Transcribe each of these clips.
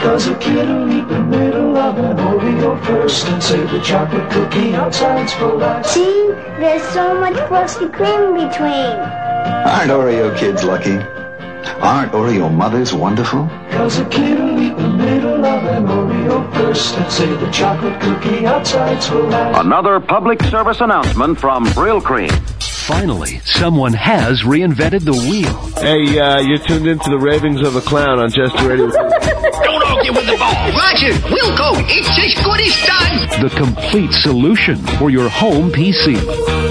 Cause a kid will eat the middle of an Oreo first and save the chocolate cookie outsides for last. See, there's so much frosty cream between. Aren't Oreo kids lucky? Aren't Oreo mothers wonderful? Cause a kid will eat the middle of an Oreo first and save the chocolate cookie outsides for last. Another public service announcement from Brylcreem. Finally, someone has reinvented the wheel. Hey, uh, you're tuned into the ravings of a clown on Jester Radio. Don't argue with the ball. Roger, we'll. It's as good as done. The complete solution for your home PC.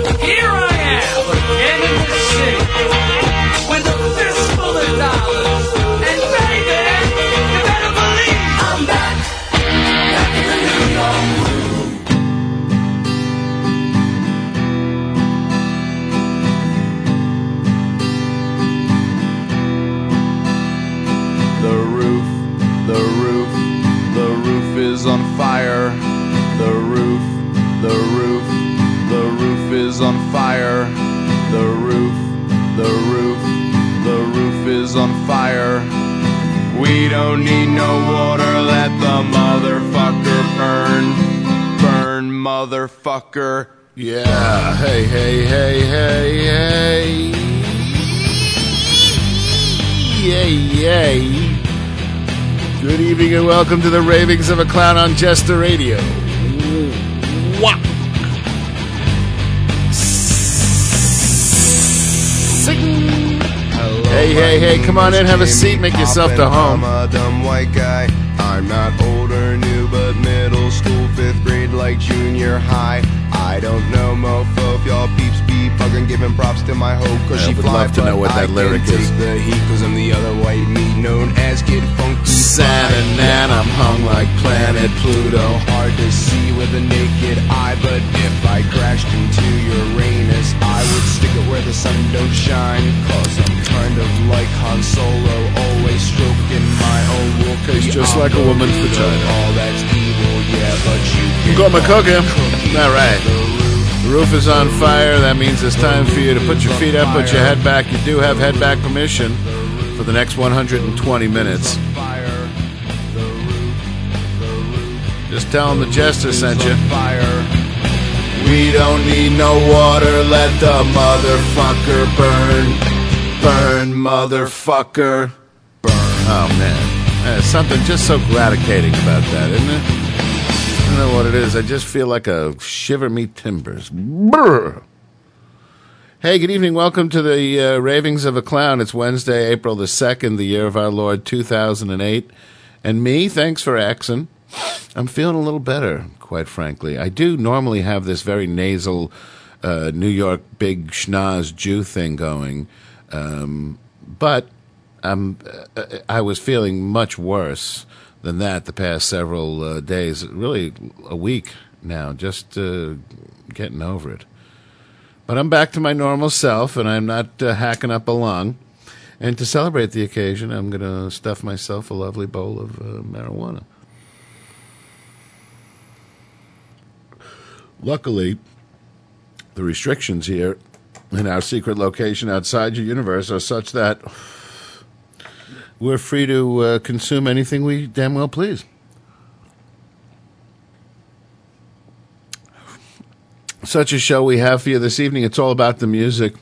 Is on fire. The roof, the roof, the roof is on fire. We don't need no water, let the motherfucker burn. Burn, motherfucker. Yeah, hey, hey, hey, hey, hey. Yay, yay. Good evening and welcome to the ravings of a clown on Jester Radio. Wah. Hey, hey, hey, come on in, have a seat, make yourself to home. I'm a dumb white guy. I'm not old or new, but middle school, fifth grade, like junior high. I don't know, mofo, if y'all peeps be fucking giving props to my hoe, cause I she would fly, love to know what that I lyric is. The heat, cause I'm the other white meat known as Kid Funky. Fly. Nan, I'm hung like planet Pluto. Hard to see with a naked eye, but if I crashed into Uranus, I would stick it where the sun don't shine. Cause I'm kind of like Han Solo, always stroking my own wool. Cause He's just I'm like a woman's vagina. All that's evil, yeah, but you can Got my cooking. cookie All right. Roof. Is on fire. That means it's time for you to put your feet up, put your head back. You do have head back permission for the next 120 minutes. Just tell them the jester sent you. We don't need no water. Let the motherfucker burn. Burn, motherfucker. Burn. Oh, man. There's something just so gratificating about that, isn't it? I don't know what it is. I just feel like a shiver me timbers. Brr. Hey, good evening. Welcome to the uh, Ravings of a Clown. It's Wednesday, April the 2nd, the year of our Lord 2008. And me, thanks for axing. I'm feeling a little better, quite frankly. I do normally have this very nasal uh, New York big schnoz Jew thing going, um, but um, I was feeling much worse than that the past several uh, days, really a week now, just uh, getting over it. But I'm back to my normal self, and I'm not uh, hacking up a lung. And to celebrate the occasion, I'm going to stuff myself a lovely bowl of uh, marijuana. Luckily, the restrictions here in our secret location outside your universe are such that we're free to uh, consume anything we damn well please. Such a show we have for you this evening. It's all about the music.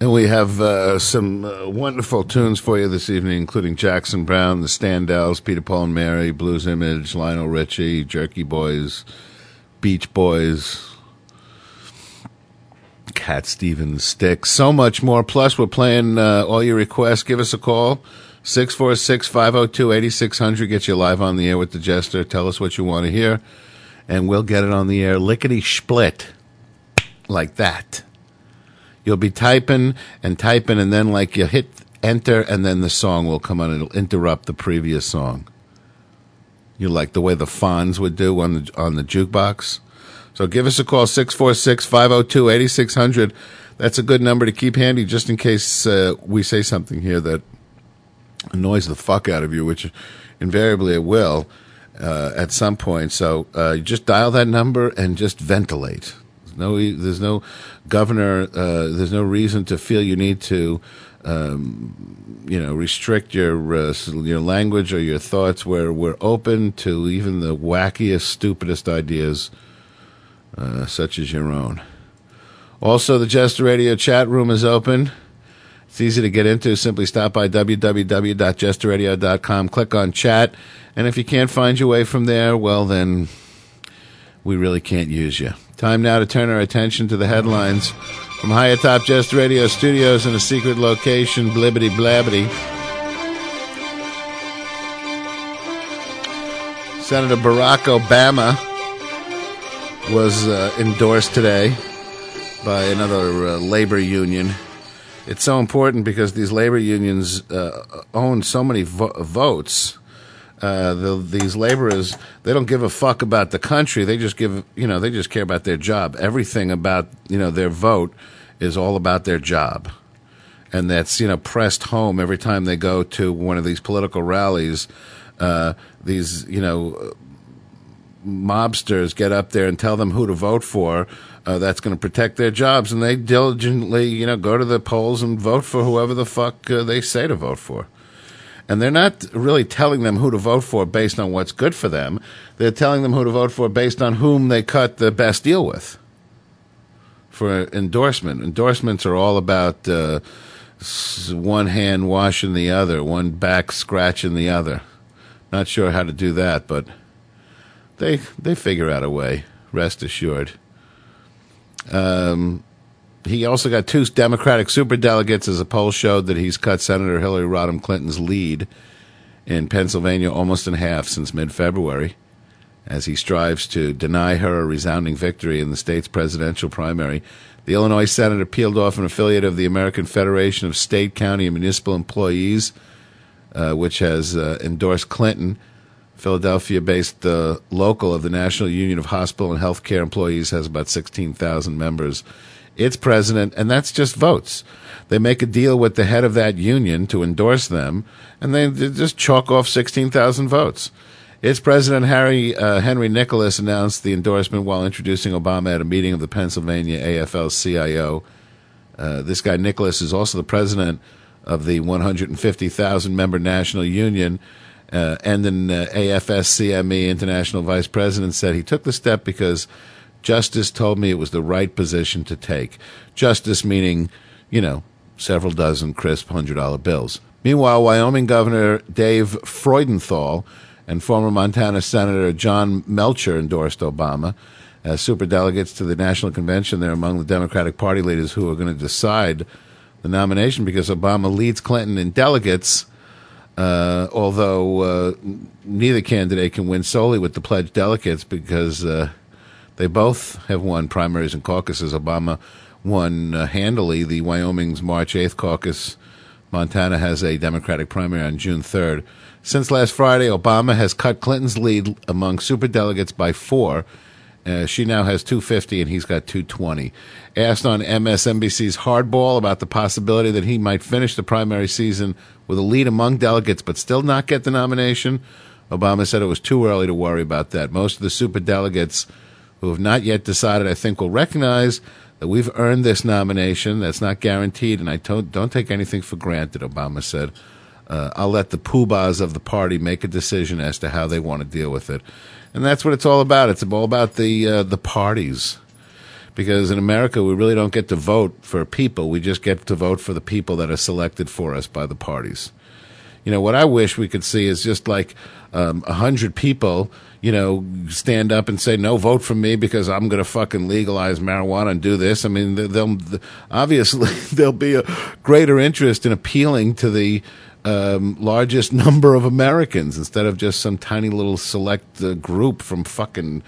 And we have uh, some uh, wonderful tunes for you this evening, including Jackson Browne, the Standells, Peter Paul and Mary, Blues Image, Lionel Richie, Jerky Boys, Beach Boys, Cat Stevens, Styx, so much more. Plus, we're playing uh, all your requests. Give us a call. 646 502 8600 gets you live on the air with the Jester. Tell us what you want to hear, and we'll get it on the air lickety split like that. You'll be typing and typing, and then, like, you hit enter, and then the song will come on. It'll interrupt the previous song. You like the way the Fonz would do on the on the jukebox. So give us a call 646-502-8600. That's a good number to keep handy just in case uh, we say something here that annoys the fuck out of you, which invariably it will uh, at some point. So uh, just dial that number and just ventilate. No, there's no governor. Uh, there's no reason to feel you need to, um, you know, restrict your uh, your language or your thoughts. Where we're open to even the wackiest, stupidest ideas, uh, such as your own. Also, the Jester Radio chat room is open. It's easy to get into. Simply stop by www.jesterradio.com, click on chat, and if you can't find your way from there, well, then we really can't use you. Time now to turn our attention to the headlines from high atop Jester Radio Studios in a secret location, blibbity blabbity. Senator Barack Obama was uh, endorsed today by another uh, labor union. It's so important because these labor unions uh, own so many vo- votes. Uh, the, these laborers, they don't give a fuck about the country. They just give, you know, they just care about their job. Everything about, you know, their vote is all about their job. And that's, you know, pressed home every time they go to one of these political rallies. Uh, these, you know, mobsters get up there and tell them who to vote for uh, that's going to protect their jobs, and they diligently, you know, go to the polls and vote for whoever the fuck uh, they say to vote for. And they're not really telling them who to vote for based on what's good for them. They're telling them who to vote for based on whom they cut the best deal with for endorsement. Endorsements are all about uh, one hand washing the other, one back scratching the other. Not sure how to do that, but they they figure out a way. Rest assured. Um, he also got two Democratic superdelegates as a poll showed that he's cut Senator Hillary Rodham Clinton's lead in Pennsylvania almost in half since mid February as he strives to deny her a resounding victory in the state's presidential primary. The Illinois senator peeled off an affiliate of the American Federation of State, County, and Municipal Employees, uh, which has uh, endorsed Clinton. Philadelphia based uh, local of the National Union of Hospital and Healthcare Employees has about 16,000 members. Its president, and that's just votes. They make a deal with the head of that union to endorse them, and they, just chalk off 16,000 votes. Its president, Harry uh, Henry Nicholas, announced the endorsement while introducing Obama at a meeting of the Pennsylvania AFL CIO. Uh, this guy, Nicholas, is also the president of the 150,000 member National Union uh, and then uh, AFSCME International Vice President said he took the step because justice told me it was the right position to take. Justice meaning, you know, several dozen crisp hundred dollar bills. Meanwhile, Wyoming Governor Dave Freudenthal and former Montana Senator John Melcher endorsed Obama as superdelegates to the National Convention. They're among the Democratic Party leaders who are going to decide the nomination because Obama leads Clinton in delegates uh, although uh, neither candidate can win solely with the pledged delegates because uh, they both have won primaries and caucuses. Obama won uh, handily the Wyoming's March 8th caucus. Montana has a Democratic primary on June 3rd. Since last Friday, Obama has cut Clinton's lead among superdelegates by four. Uh, she now has 250 and he's got 220. Asked on MSNBC's Hardball about the possibility that he might finish the primary season with a lead among delegates but still not get the nomination, Obama said it was too early to worry about that. Most of the super delegates who have not yet decided, I think, will recognize that we've earned this nomination. That's not guaranteed, and I don't, don't take anything for granted, Obama said. Uh, I'll let the poobahs of the party make a decision as to how they want to deal with it. And that's what it's all about. It's all about the, uh, the parties because in America we really don't get to vote for people. We just get to vote for the people that are selected for us by the parties. You know what I wish we could see is just like um, a um, hundred people, you know, stand up and say no, vote for me because I'm going to fucking legalize marijuana and do this. I mean, they'll obviously there'll be a greater interest in appealing to the um, largest number of Americans instead of just some tiny little select uh, group from fucking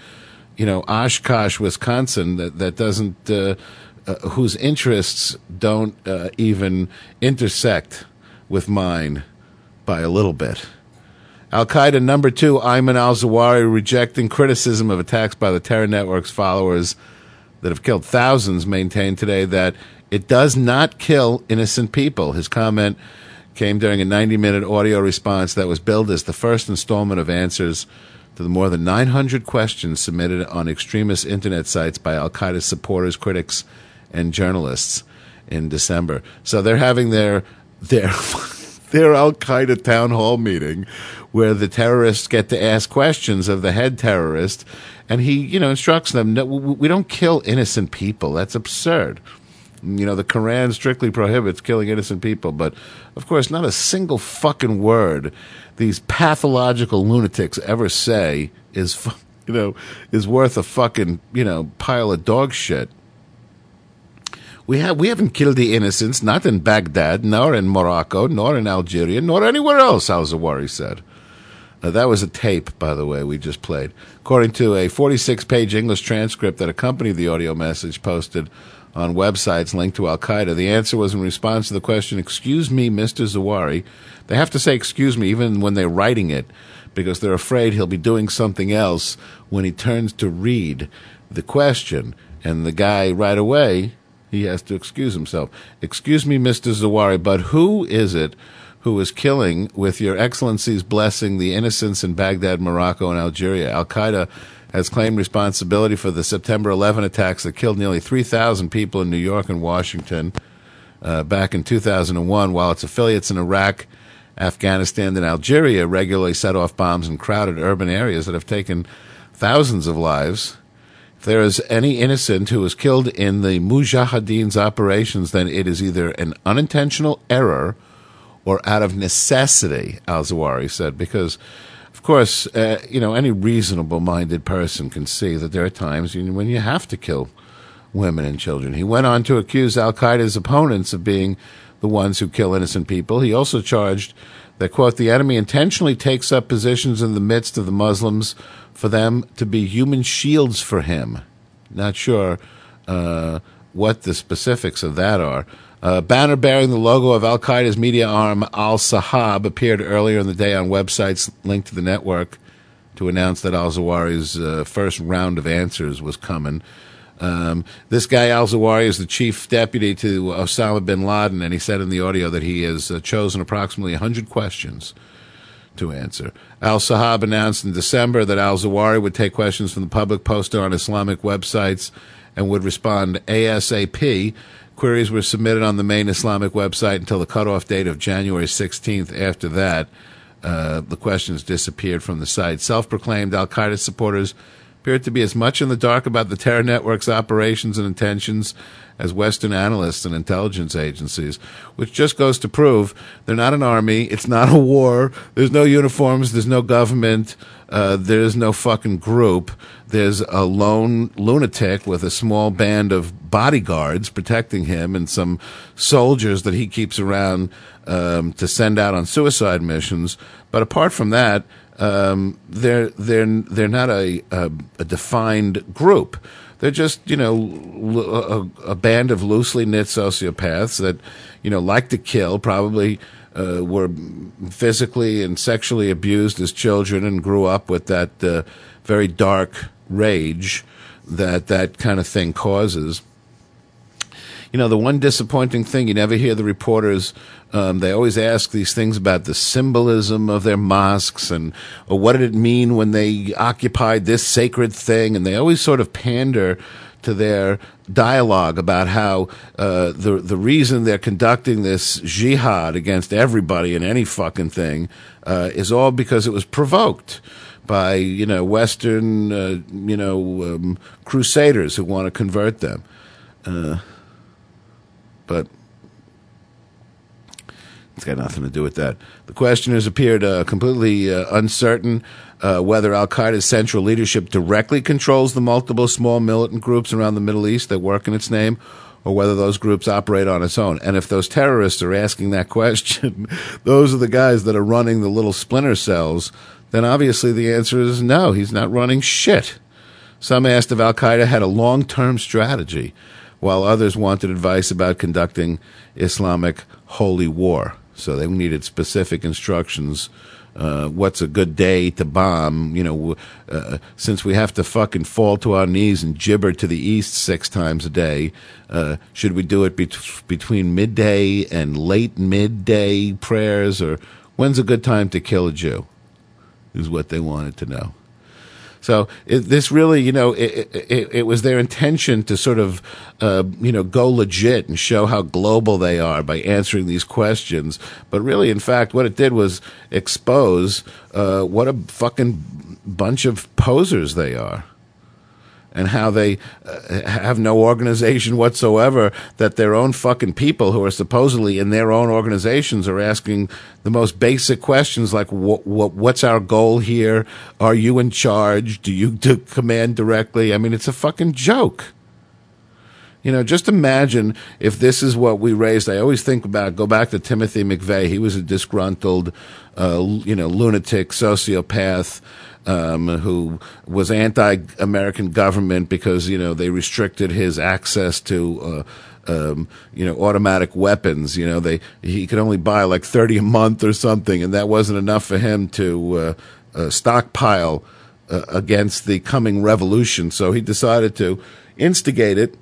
you know, Oshkosh, Wisconsin, that that doesn't uh, uh, whose interests don't uh, even intersect with mine by a little bit. Al Qaeda number two, Ayman al Zawahiri, rejecting criticism of attacks by the terror network's followers that have killed thousands, maintained today that it does not kill innocent people. His comment came during a 90 minute audio response that was billed as the first installment of answers to the more than 900 questions submitted on extremist internet sites by Al Qaeda supporters, critics, and journalists in December. So they're having their their their Al Qaeda town hall meeting where the terrorists get to ask questions of the head terrorist, and he you know instructs them, no, we don't kill innocent people. That's absurd. You know, the Quran strictly prohibits killing innocent people, but of course, not a single fucking word these pathological lunatics ever say is, you know, is worth a fucking, you know, pile of dog shit. We have we haven't killed the innocents, not in Baghdad, nor in Morocco, nor in Algeria, nor anywhere else. Al Zawari said. That was a tape, by the way, we just played. According to a 46 page English transcript that accompanied the audio message posted on websites linked to Al Qaeda, the answer was in response to the question, Excuse me, Mr. Zawari. They have to say, Excuse me, even when they're writing it, because they're afraid he'll be doing something else when he turns to read the question. And the guy, right away, he has to excuse himself. Excuse me, Mr. Zawari, but who is it who is killing, with your excellency's blessing, the innocents in Baghdad, Morocco, and Algeria? Al Qaeda has claimed responsibility for the September 11 attacks that killed nearly 3,000 people in New York and Washington uh, back in 2001, while its affiliates in Iraq, Afghanistan, and Algeria regularly set off bombs in crowded urban areas that have taken thousands of lives. If there is any innocent who was killed in the Mujahideen's operations, then it is either an unintentional error or out of necessity, Al Zawari said, because, course, uh, you know, any reasonable minded person can see that there are times when you have to kill women and children. He went on to accuse Al Qaeda's opponents of being the ones who kill innocent people. He also charged that, quote, the enemy intentionally takes up positions in the midst of the Muslims for them to be human shields for him. Not sure uh, what the specifics of that are. A banner bearing the logo of Al Qaeda's media arm, Al Sahab, appeared earlier in the day on websites linked to the network to announce that Al Zawari's uh, first round of answers was coming. Um, this guy, Al Zawari, is the chief deputy to Osama bin Laden, and he said in the audio that he has uh, chosen approximately 100 questions to answer. Al Sahab announced in December that Al Zawari would take questions from the public posted on Islamic websites and would respond ASAP. Queries were submitted on the main Islamic website until the cutoff date of January 16th. After that, uh, the questions disappeared from the site. Self proclaimed Al Qaeda supporters appeared to be as much in the dark about the terror network's operations and intentions as Western analysts and intelligence agencies, which just goes to prove they're not an army. It's not a war. There's no uniforms. There's no government. Uh, there's no fucking group. There's a lone lunatic with a small band of bodyguards protecting him and some soldiers that he keeps around um, to send out on suicide missions. But apart from that, um, they're they're they're not a, a, a defined group. They're just you know a, a band of loosely knit sociopaths that you know like to kill. Probably uh, were physically and sexually abused as children and grew up with that uh, very dark rage that that kind of thing causes you know, the one disappointing thing you never hear the reporters. Um, they always ask these things about the symbolism of their mosques and or what did it mean when they occupied this sacred thing, and they always sort of pander to their dialogue about how uh, the the reason they're conducting this jihad against everybody and any fucking thing uh, is all because it was provoked by you know Western uh, you know um, crusaders who want to convert them. Uh, but it's got nothing to do with that. The questioners appeared uh, completely uh, uncertain uh, whether Al Qaeda's central leadership directly controls the multiple small militant groups around the Middle East that work in its name, or whether those groups operate on its own. And if those terrorists are asking that question, those are the guys that are running the little splinter cells, then obviously the answer is no, he's not running shit. Some asked if Al Qaeda had a long term strategy, while others wanted advice about conducting Islamic holy war. So they needed specific instructions. Uh, what's a good day to bomb? You know, uh, since we have to fucking fall to our knees and gibber to the east six times a day, uh, should we do it bet- between midday and late midday prayers, or when's a good time to kill a Jew? Is what they wanted to know. So it, this really, you know, it, it, it was their intention to sort of, uh, you know, go legit and show how global they are by answering these questions. But really, in fact, what it did was expose uh, what a fucking bunch of posers they are and how they uh, have no organization whatsoever that their own fucking people who are supposedly in their own organizations are asking the most basic questions like what, what what's our goal here are you in charge do you do command directly i mean it's a fucking joke you know, just imagine if this is what we raised. I always think about go back to Timothy McVeigh. He was a disgruntled, uh, you know, lunatic, sociopath, um, who was anti-American government because you know they restricted his access to. Uh, um, you know, automatic weapons. You know, they he could only buy like thirty a month or something, and that wasn't enough for him to uh, uh, stockpile uh, against the coming revolution. So he decided to instigate it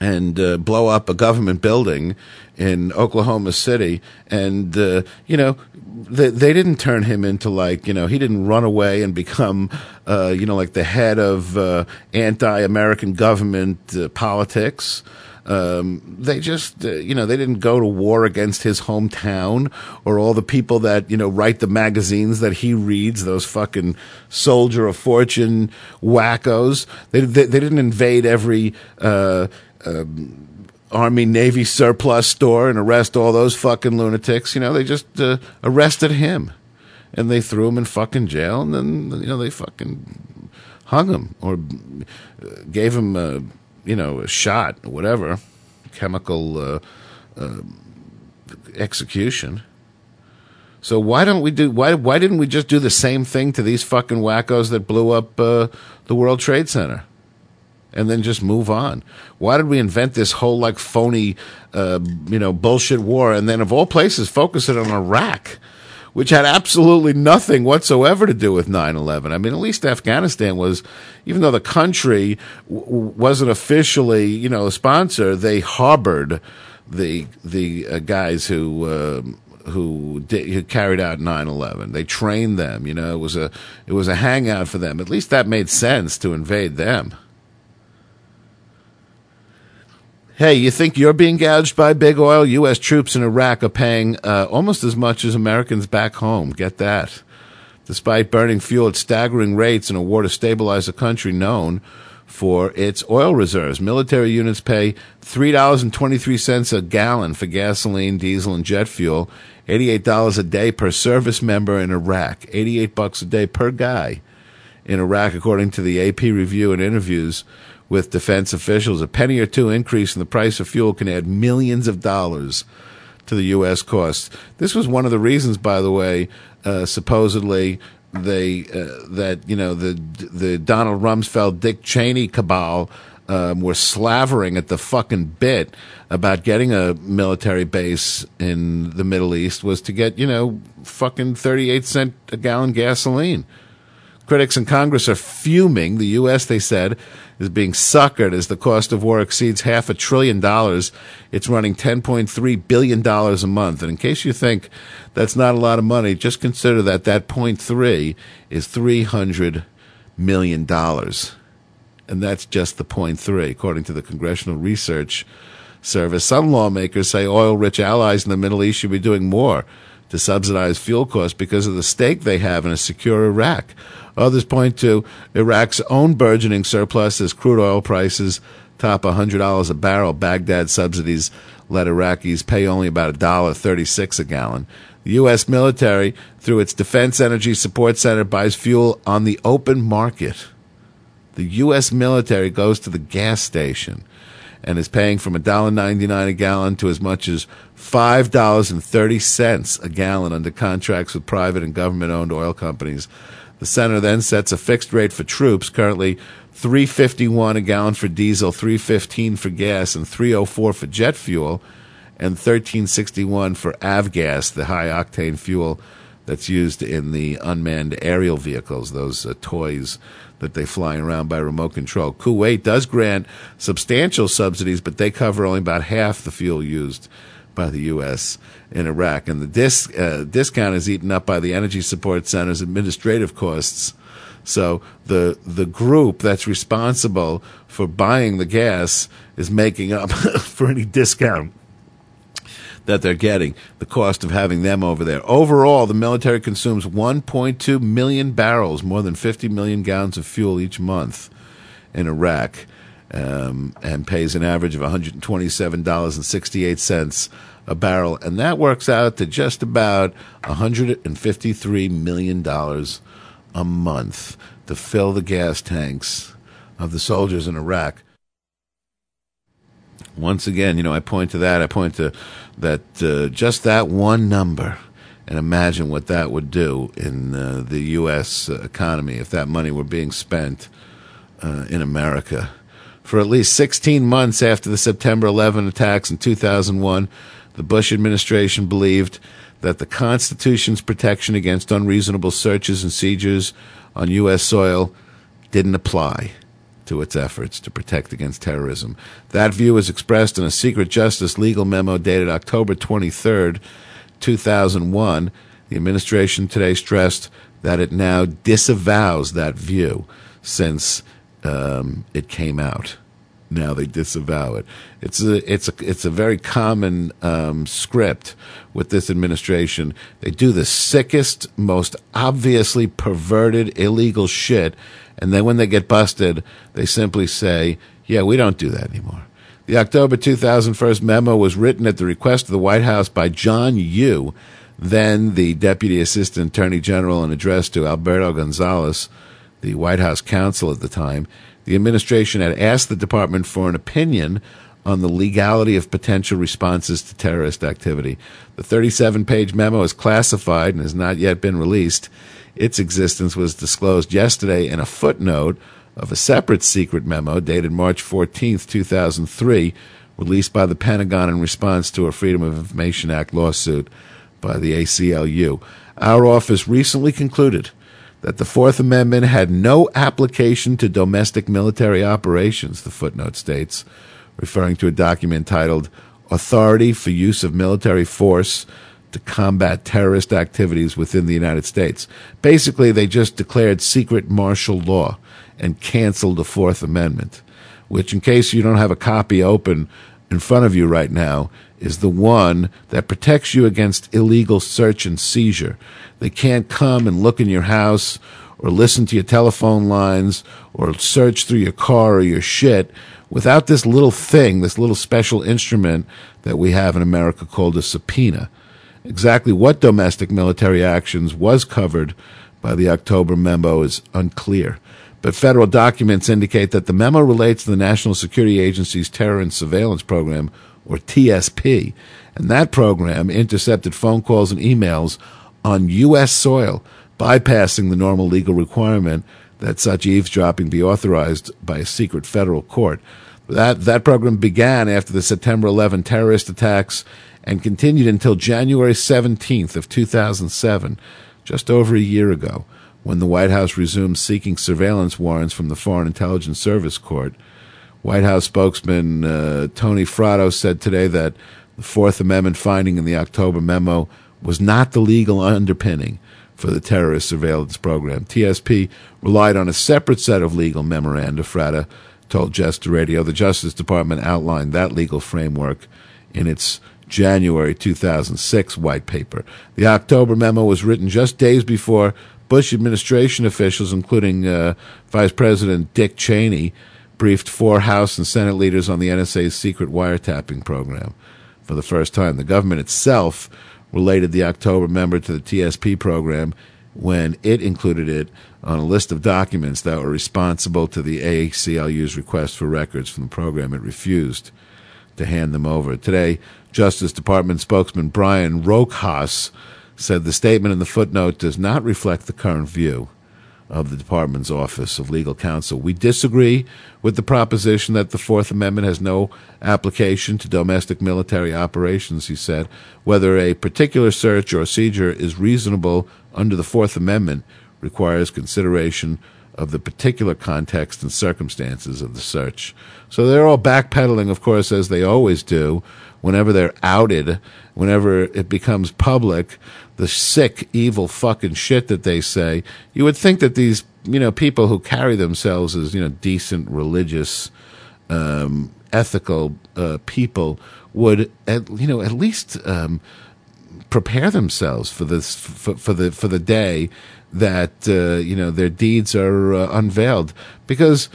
and uh, blow up a government building in Oklahoma City. And, uh, you know, they, they didn't turn him into like, you know, he didn't run away and become, uh, you know, like the head of uh, anti American government uh, politics. Um, they just, uh, you know, they didn't go to war against his hometown or all the people that, you know, write the magazines that he reads, those fucking soldier of fortune wackos. They, they, they didn't invade every, uh, um, Army Navy surplus store and arrest all those fucking lunatics. You know, they just uh, arrested him and they threw him in fucking jail and then, you know, they fucking hung him or uh, gave him a, you know, a shot or whatever, chemical uh, uh, execution. So why don't we do why why didn't we just do the same thing to these fucking wackos that blew up uh, the World Trade Center? And then just move on. Why did we invent this whole like phony, uh, you know, bullshit war? And then of all places, focus it on Iraq, which had absolutely nothing whatsoever to do with 9-11. I mean, at least Afghanistan was, even though the country w- wasn't officially, you know, a sponsor, they harbored the, the uh, guys who, uh, who, did, who carried out 9/11. They trained them. You know, it was a it was a hangout for them. At least that made sense to invade them. Hey, you think you're being gouged by big oil? U.S. troops in Iraq are paying uh, almost as much as Americans back home. Get that. Despite burning fuel at staggering rates in a war to stabilize a country known for its oil reserves, military units pay $3.23 a gallon for gasoline, diesel, and jet fuel, $88 a day per service member in Iraq, 88 bucks a day per guy in Iraq, according to the AP review and interviews with defense officials. A penny or two increase in the price of fuel can add millions of dollars to the U.S. costs. This was one of the reasons, by the way, uh, supposedly they uh, that you know the the Donald Rumsfeld, Dick Cheney cabal. Um, were slavering at the fucking bit about getting a military base in the Middle East was to get, you know, fucking 38 cent a gallon gasoline. Critics in Congress are fuming. The U.S., they said, is being suckered as the cost of war exceeds half a trillion dollars. It's running $10.3 billion a month. And in case you think that's not a lot of money, just consider that that point three is $300 million. And that's just the point three, according to the Congressional Research Service. Some lawmakers say oil rich allies in the Middle East should be doing more to subsidize fuel costs because of the stake they have in a secure Iraq. Others point to Iraq's own burgeoning surplus as crude oil prices top $100 a barrel. Baghdad subsidies let Iraqis pay only about $1.36 a gallon. The U.S. military, through its Defense Energy Support Center, buys fuel on the open market. The U.S. military goes to the gas station and is paying from $1.99 a gallon to as much as $5.30 a gallon under contracts with private and government owned oil companies. The center then sets a fixed rate for troops, currently 351 a gallon for diesel, 315 for gas, and 304 for jet fuel, and 1361 for avgas, the high octane fuel that's used in the unmanned aerial vehicles, those uh, toys that they fly around by remote control. Kuwait does grant substantial subsidies, but they cover only about half the fuel used by the U.S. in Iraq. And the dis, uh, discount is eaten up by the Energy Support Center's administrative costs. So the the group that's responsible for buying the gas is making up for any discount that they're getting, the cost of having them over there. Overall, the military consumes 1.2 million barrels, more than 50 million gallons of fuel each month in Iraq, um, and pays an average of $127.68 a barrel. And that works out to just about $153 million a month to fill the gas tanks of the soldiers in Iraq once again, you know, I point to that. I point to that uh, just that one number, and imagine what that would do in uh, the U.S. economy if that money were being spent uh, in America. For at least 16 months after the September 11 attacks in 2001, the Bush administration believed that the Constitution's protection against unreasonable searches and seizures on U.S. soil didn't apply to its efforts to protect against terrorism. That view was expressed in a Secret Justice legal memo dated October 23, 2001. The administration today stressed that it now disavows that view since um, it came out. Now they disavow it. It's a it's a it's a very common um, script with this administration. They do the sickest, most obviously perverted, illegal shit, and then when they get busted, they simply say, "Yeah, we don't do that anymore." The October 2001 memo was written at the request of the White House by John Yoo, then the Deputy Assistant Attorney General, and addressed to Alberto Gonzales, the White House counsel at the time. The administration had asked the department for an opinion on the legality of potential responses to terrorist activity. The 37 page memo is classified and has not yet been released. Its existence was disclosed yesterday in a footnote of a separate secret memo dated March 14, 2003, released by the Pentagon in response to a Freedom of Information Act lawsuit by the ACLU. Our office recently concluded that the Fourth Amendment had no application to domestic military operations, the footnote states, referring to a document titled Authority for Use of Military Force to Combat Terrorist Activities Within the United States. Basically, they just declared secret martial law and canceled the Fourth Amendment, which, in case you don't have a copy open in front of you right now, is the one that protects you against illegal search and seizure. They can't come and look in your house or listen to your telephone lines or search through your car or your shit without this little thing, this little special instrument that we have in America called a subpoena. Exactly what domestic military actions was covered by the October memo is unclear. But federal documents indicate that the memo relates to the National Security Agency's Terror and Surveillance Program, or TSP, and that program intercepted phone calls and emails on U.S. soil, bypassing the normal legal requirement that such eavesdropping be authorized by a secret federal court. That, that program began after the September 11 terrorist attacks and continued until January 17th of 2007, just over a year ago, when the White House resumed seeking surveillance warrants from the Foreign Intelligence Service Court. White House spokesman uh, Tony Fratto said today that the Fourth Amendment finding in the October memo was not the legal underpinning for the terrorist surveillance program. TSP relied on a separate set of legal memoranda, Fratto told Jester Radio. The Justice Department outlined that legal framework in its January 2006 white paper. The October memo was written just days before Bush administration officials, including uh, Vice President Dick Cheney, briefed four House and Senate leaders on the NSA's secret wiretapping program. For the first time, the government itself related the October member to the TSP program when it included it on a list of documents that were responsible to the ACLU's request for records from the program. It refused to hand them over. Today, Justice Department spokesman Brian Roehrkasse said the statement in the footnote does not reflect the current view of the Department's Office of Legal Counsel. We disagree with the proposition that the Fourth Amendment has no application to domestic military operations, he said. Whether a particular search or seizure is reasonable under the Fourth Amendment requires consideration of the particular context and circumstances of the search. So they're all backpedaling, of course, as they always do, whenever they're outed, whenever it becomes public, the sick, evil fucking shit that they say. You would think that these, you know, people who carry themselves as, you know, decent, religious, um, ethical uh, people would, at, you know, at least um, prepare themselves for this for, for the for the day that uh, you know their deeds are uh, unveiled because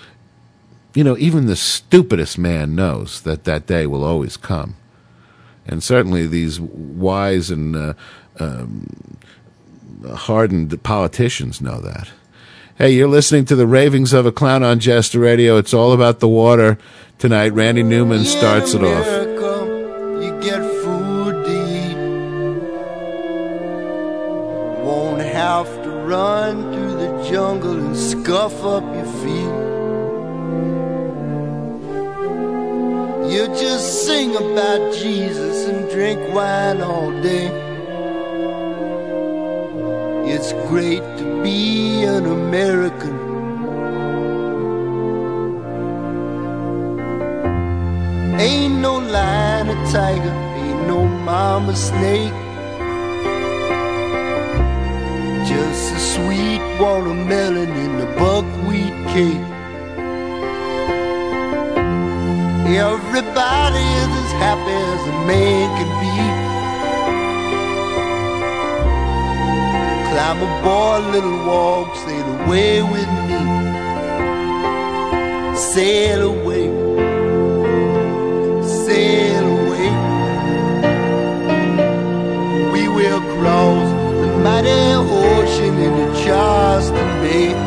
you know even the stupidest man knows that that day will always come and certainly these wise and uh, um, hardened politicians know that. Hey you're listening to the ravings of a clown on jester radio. It's all about the water tonight. Randy newman starts it off. You get food to. Won't have to run through the jungle and scuff up your feet. You just sing about Jesus drink wine all day. It's great to be an American. Ain't no lion or tiger, ain't no mama snake. Just a sweet watermelon in a buckwheat cake. Everybody is as happy as a man can be. Climb aboard, little walk, sail away with me. Sail away sail away. We will cross the mighty ocean in into Charleston Bay.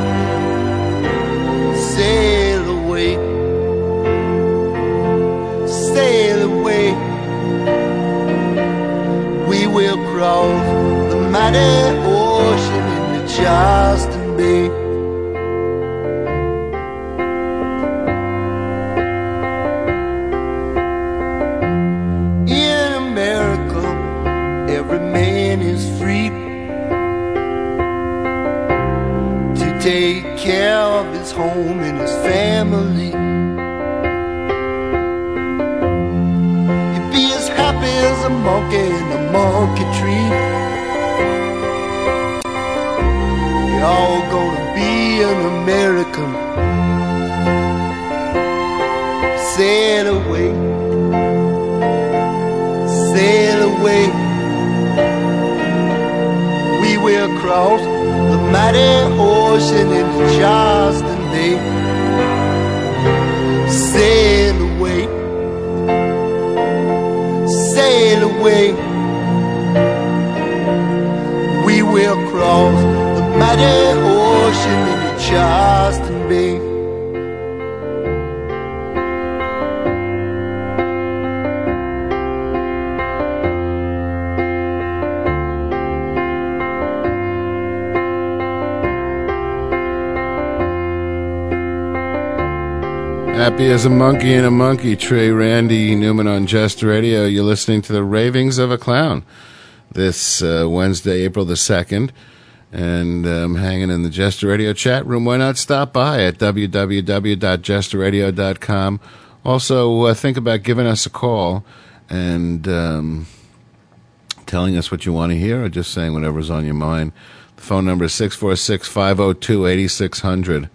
We the mighty ocean into Charleston Bay. In America, every man is free to take care of his home and his family. He'd be as happy as a monkey in a monkey tree. All gonna be an American. Sail away sail away. We will cross the mighty ocean into Charleston Bay. Sail away, sail away. We will cross mighty ocean Charleston Bay. Happy as a monkey in a monkey tree. Randy Newman on Jester Radio. You're listening to the ravings of a clown this uh, Wednesday, April the 2nd. And um, hanging in the Jester Radio chat room. Why not stop by at www.jesterradio.com? Also, uh, think about giving us a call and um, telling us what you want to hear or just saying whatever's on your mind. The phone number is 646 502 8600.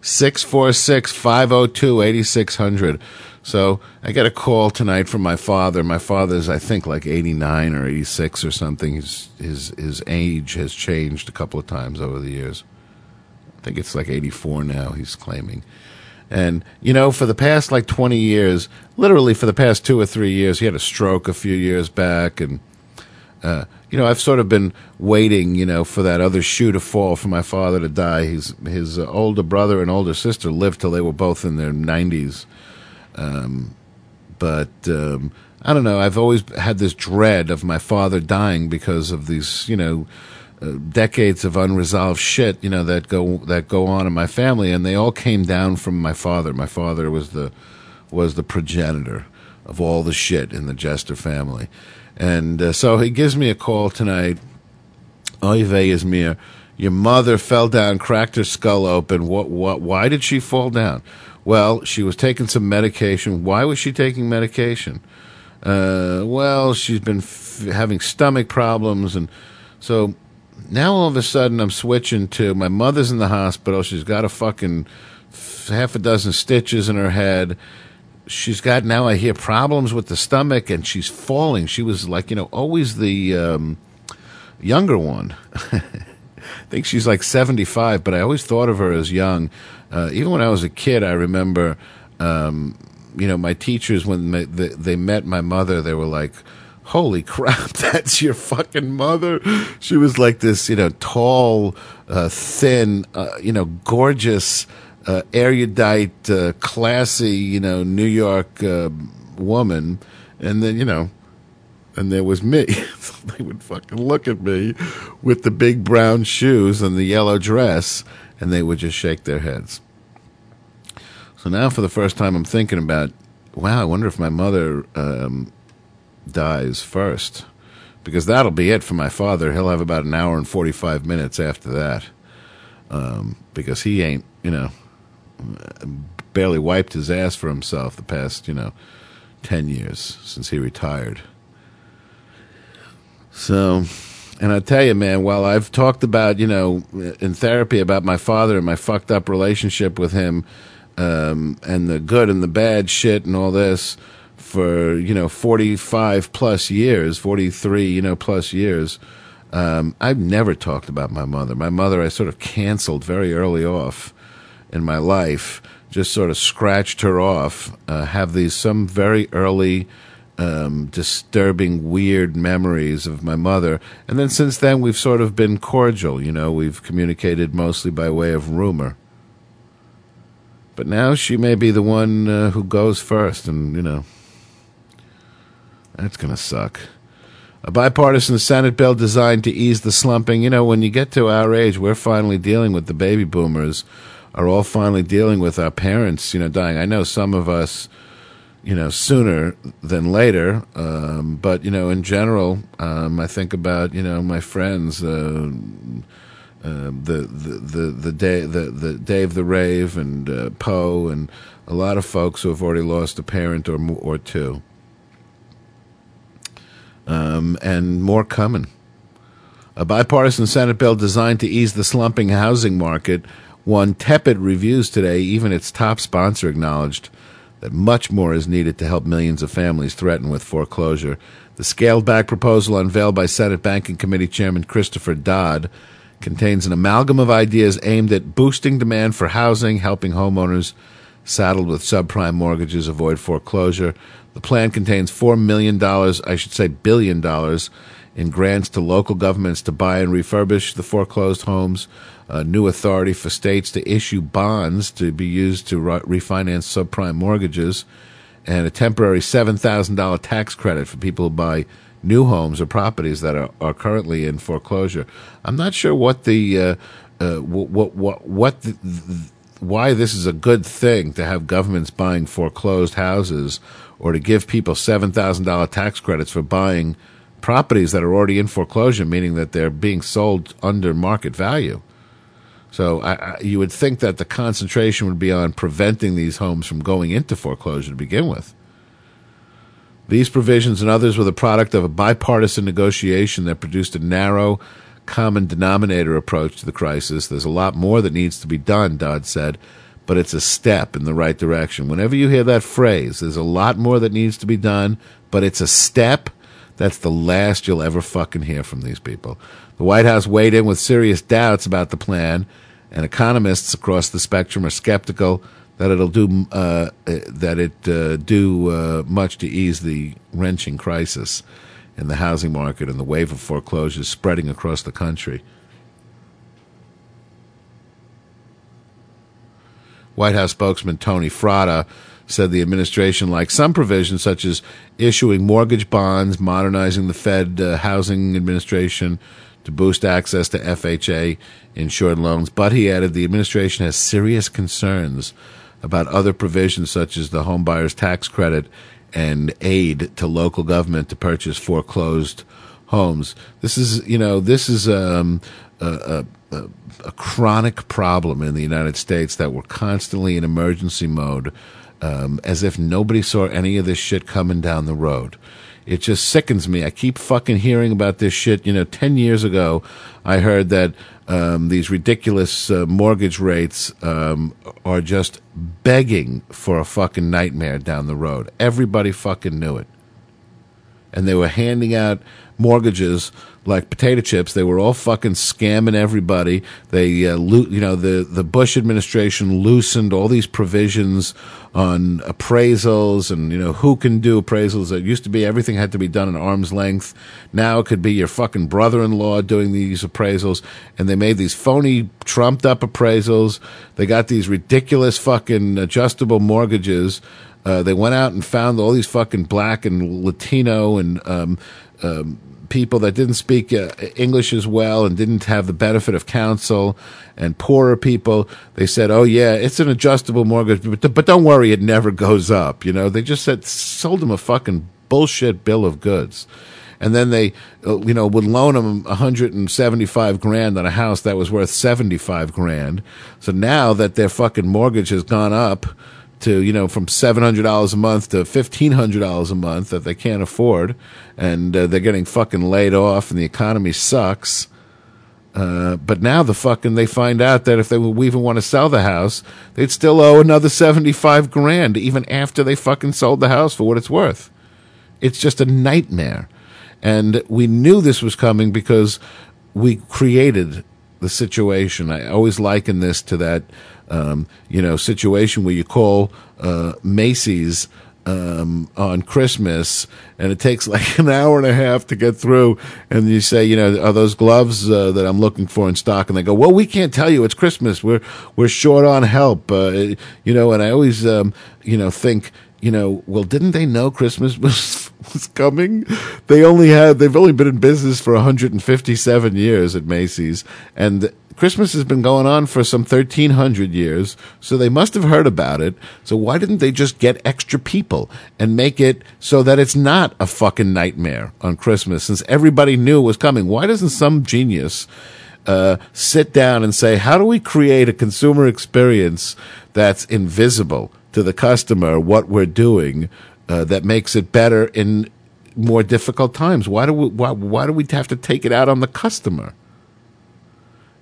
646 502 8600. So I get a call tonight from my father. My father's, I think, like 89 or 86 or something. His, his, his age has changed a couple of times over the years. I think it's like 84 now, he's claiming. And, you know, for the past like 20 years, literally for the past two or three years, he had a stroke a few years back. And, uh, you know, I've sort of been waiting, you know, for that other shoe to fall for my father to die. His, his uh, older brother and older sister lived till they were both in their 90s. Um, but um, I don't know. I've always had this dread of my father dying because of these, you know, uh, decades of unresolved shit, you know, that go that go on in my family, and they all came down from my father. My father was the was the progenitor of all the shit in the Jester family, and uh, so he gives me a call tonight. Oy is mir. Your mother fell down, cracked her skull open. What? What? Why did she fall down? Well, she was taking some medication. Why was she taking medication? Uh, well, she's been f- having stomach problems, and so now all of a sudden I'm switching to my mother's in the hospital. She's got a fucking f- half a dozen stitches in her head. She's got now I hear problems with the stomach, and she's falling. She was like you know always the um, younger one. I think she's like 75, but I always thought of her as young. Uh, even when I was a kid, I remember, um, you know, my teachers, when they, they, met my mother, they were like, holy crap, that's your fucking mother. She was like this, you know, tall, uh, thin, uh, you know, gorgeous, uh, erudite, uh, classy, you know, New York uh, woman. And then, you know, and there was me. they would fucking look at me with the big brown shoes and the yellow dress, and they would just shake their heads. So now, for the first time, I'm thinking about, wow, I wonder if my mother um, dies first. Because that'll be it for my father. He'll have about an hour and 45 minutes after that. Um, because he ain't, you know, barely wiped his ass for himself the past, you know, 10 years since he retired. So, and I tell you, man, while I've talked about, you know, in therapy about my father and my fucked up relationship with him, um, and the good and the bad shit and all this for, you know, 45 plus years, 43, you know, plus years, um, I've never talked about my mother. My mother, I sort of canceled very early off in my life, just sort of scratched her off, uh, have these some very early, um, disturbing, weird memories of my mother. And then since then, we've sort of been cordial. You know, we've communicated mostly by way of rumor. But now she may be the one uh, who goes first, and, you know, that's going to suck. A bipartisan Senate bill designed to ease the slumping. You know, when you get to our age, we're finally dealing with the baby boomers, are all finally dealing with our parents, you know, dying. I know some of us you know, sooner than later. Um, but you know, in general, um, I think about you know my friends, uh, uh, the, the the the Dave the, the Dave the Rave and uh, Poe and a lot of folks who have already lost a parent or or two, um, and more coming. A bipartisan Senate bill designed to ease the slumping housing market won tepid reviews today. Even its top sponsor acknowledged that much more is needed to help millions of families threatened with foreclosure. The scaled back proposal unveiled by Senate Banking Committee Chairman Christopher Dodd contains an amalgam of ideas aimed at boosting demand for housing, helping homeowners saddled with subprime mortgages avoid foreclosure. The plan contains $4 million, I should say billion dollars, in grants to local governments to buy and refurbish the foreclosed homes, a new authority for states to issue bonds to be used to re- refinance subprime mortgages, and a temporary $7,000 tax credit for people who buy new homes or properties that are, are currently in foreclosure. I'm not sure what the uh, uh, what what what the, the, why this is a good thing to have governments buying foreclosed houses or to give people seven thousand dollar tax credits for buying properties that are already in foreclosure, meaning that they're being sold under market value. So I, I, you would think that the concentration would be on preventing these homes from going into foreclosure to begin with. These provisions and others were the product of a bipartisan negotiation that produced a narrow, common denominator approach to the crisis. There's a lot more that needs to be done, Dodd said, but it's a step in the right direction. Whenever you hear that phrase, there's a lot more that needs to be done, but it's a step, that's the last you'll ever fucking hear from these people. The White House weighed in with serious doubts about the plan, and economists across the spectrum are skeptical that it'll do uh, that it uh, do uh, much to ease the wrenching crisis in the housing market and the wave of foreclosures spreading across the country. White House spokesman Tony Fratto said the administration likes some provisions such as issuing mortgage bonds, modernizing the Fed uh, housing administration to boost access to FHA insured loans, but he added the administration has serious concerns about other provisions such as the homebuyer's tax credit and aid to local government to purchase foreclosed homes. This is, you know, this is um, a, a, a, chronic problem in the United States that we're constantly in emergency mode, um, as if nobody saw any of this shit coming down the road. It just sickens me. I keep fucking hearing about this shit. You know, 10 years ago, I heard that um, these ridiculous uh, mortgage rates um, are just begging for a fucking nightmare down the road. Everybody fucking knew it and they were handing out mortgages like potato chips. They were all fucking scamming everybody. They, uh, loo- you know, the the Bush administration loosened all these provisions on appraisals and you know who can do appraisals. It used to be everything had to be done at arm's length. Now it could be your fucking brother-in-law doing these appraisals, and they made these phony, trumped-up appraisals. They got these ridiculous fucking adjustable mortgages. Uh, they went out and found all these fucking black and Latino and um, um, people that didn't speak uh, English as well and didn't have the benefit of counsel and poorer people. They said, "Oh yeah, it's an adjustable mortgage, but, but don't worry, it never goes up." You know, they just said sold them a fucking bullshit bill of goods. And then they, uh, you know, would loan them 175 grand on a house that was worth 75 grand. So now that their fucking mortgage has gone up, to you know from seven hundred dollars a month to fifteen hundred dollars a month that they can't afford, and uh, they're getting fucking laid off, and the economy sucks. Uh, but now the fucking they find out that if they would even want to sell the house, they'd still owe another seventy five grand even after they fucking sold the house for what it's worth. It's just a nightmare, and we knew this was coming because we created the situation. I always liken this to that, um, you know, situation where you call uh, Macy's um, on Christmas, and it takes like an hour and a half to get through, and you say, you know, are those gloves uh, that I'm looking for in stock? And they go, well, we can't tell you. It's Christmas. We're we're short on help. Uh, you know, and I always, um, you know, think. You know, well, didn't they know Christmas was was coming? They only had they've only been in business for 157 years at Macy's, and Christmas has been going on for some 1300 years, so they must have heard about it. So why didn't they just get extra people and make it so that it's not a fucking nightmare on Christmas since everybody knew it was coming? Why doesn't some genius uh, sit down and say, how do we create a consumer experience that's invisible to the customer, what we're doing, uh, that makes it better in more difficult times? Why do we, why, why do we have to take it out on the customer?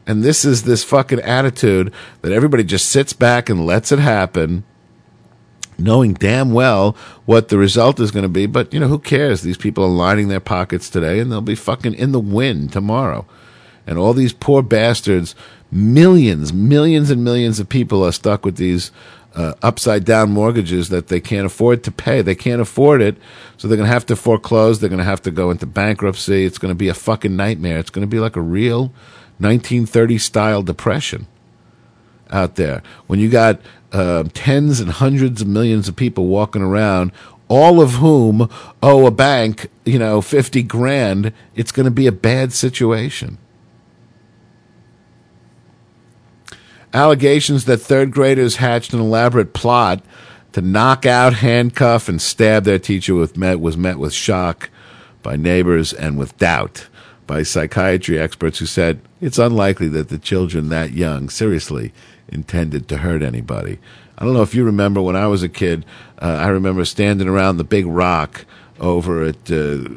And this is this fucking attitude that everybody just sits back and lets it happen, knowing damn well what the result is going to be. But, you know, who cares? These people are lining their pockets today and they'll be fucking in the wind tomorrow. And all these poor bastards, millions, millions and millions of people are stuck with these uh, upside down mortgages that they can't afford to pay. They can't afford it, so they're going to have to foreclose. They're going to have to go into bankruptcy. It's going to be a fucking nightmare. It's going to be like a real 1930 style depression out there. When you got uh, tens and hundreds of millions of people walking around, all of whom owe a bank, you know, 50 grand, it's going to be a bad situation. Allegations that third graders hatched an elaborate plot to knock out, handcuff, and stab their teacher with met, was met with shock by neighbors and with doubt by psychiatry experts who said it's unlikely that the children that young seriously intended to hurt anybody. I don't know if you remember when I was a kid, uh, I remember standing around the big rock over at uh,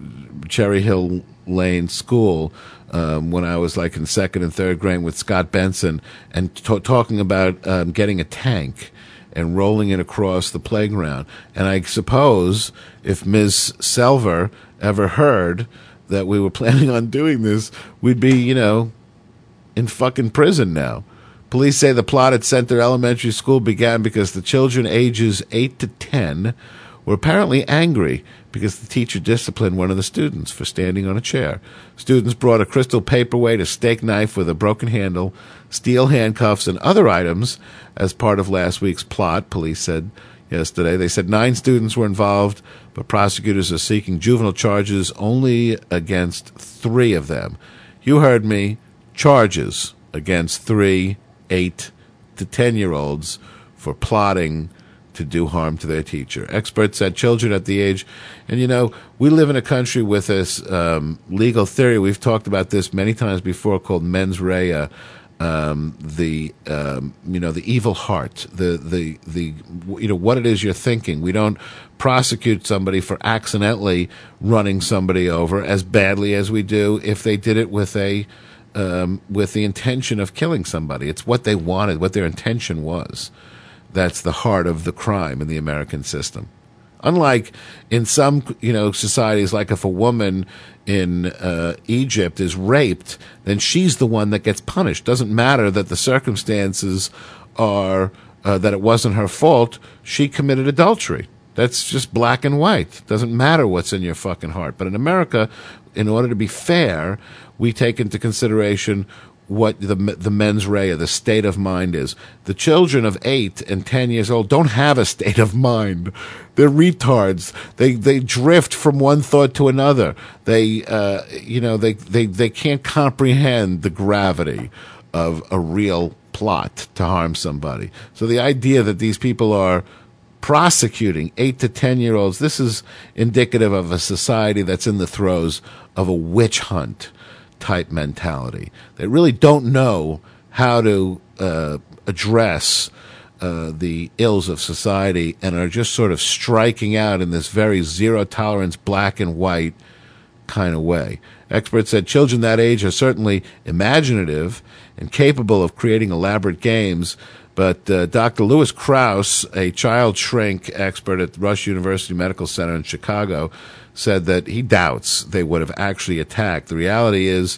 Cherry Hill Lane School um, when I was like in second and third grade with Scott Benson and t- talking about um, getting a tank and rolling it across the playground. And I suppose if Ms. Selver ever heard that we were planning on doing this, we'd be, you know, in fucking prison now. Police say the plot at Center Elementary School began because the children ages 8 to 10 were apparently angry because the teacher disciplined one of the students for standing on a chair. Students brought a crystal paperweight, a steak knife with a broken handle, steel handcuffs, and other items as part of last week's plot, police said yesterday. They said nine students were involved, but prosecutors are seeking juvenile charges only against three of them. You heard me, charges against three, eight to ten year olds for plotting to do harm to their teacher. Experts said children at the age, and you know, we live in a country with this um, legal theory. We've talked about this many times before, called mens rea. Um, the um, you know the evil heart, the the the you know what it is you're thinking. We don't prosecute somebody for accidentally running somebody over as badly as we do if they did it with a um, with the intention of killing somebody. It's what they wanted, what their intention was. That's the heart of the crime in the American system. Unlike in some, you know, societies, like if a woman in uh, Egypt is raped, then she's the one that gets punished. Doesn't matter that the circumstances are uh, that it wasn't her fault. She committed adultery. That's just black and white. Doesn't matter what's in your fucking heart. But in America, in order to be fair, we take into consideration what the the mens rea, the state of mind is. The children of eight and ten years old don't have a state of mind. They're retards. They they drift from one thought to another. They uh, you know they, they they can't comprehend the gravity of a real plot to harm somebody. So the idea that these people are prosecuting eight to ten year olds, this is indicative of a society that's in the throes of a witch hunt type mentality. They really don't know how to uh, address uh, the ills of society and are just sort of striking out in this very zero tolerance, black and white kind of way. Experts said children that age are certainly imaginative and capable of creating elaborate games. But uh, Dr. Louis Kraus, a child shrink expert at Rush University Medical Center in Chicago, said that he doubts they would have actually attacked. The reality is,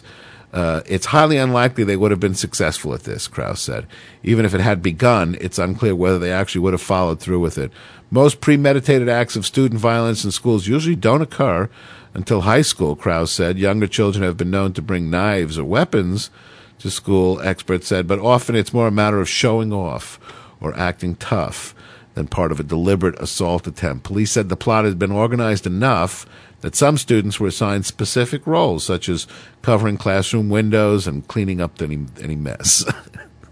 uh, it's highly unlikely they would have been successful at this, Kraus said. Even if it had begun, it's unclear whether they actually would have followed through with it. Most premeditated acts of student violence in schools usually don't occur until high school, Kraus said. Younger children have been known to bring knives or weapons to school, experts said, but often it's more a matter of showing off or acting tough than part of a deliberate assault attempt. Police said the plot had been organized enough that some students were assigned specific roles, such as covering classroom windows and cleaning up any, any mess.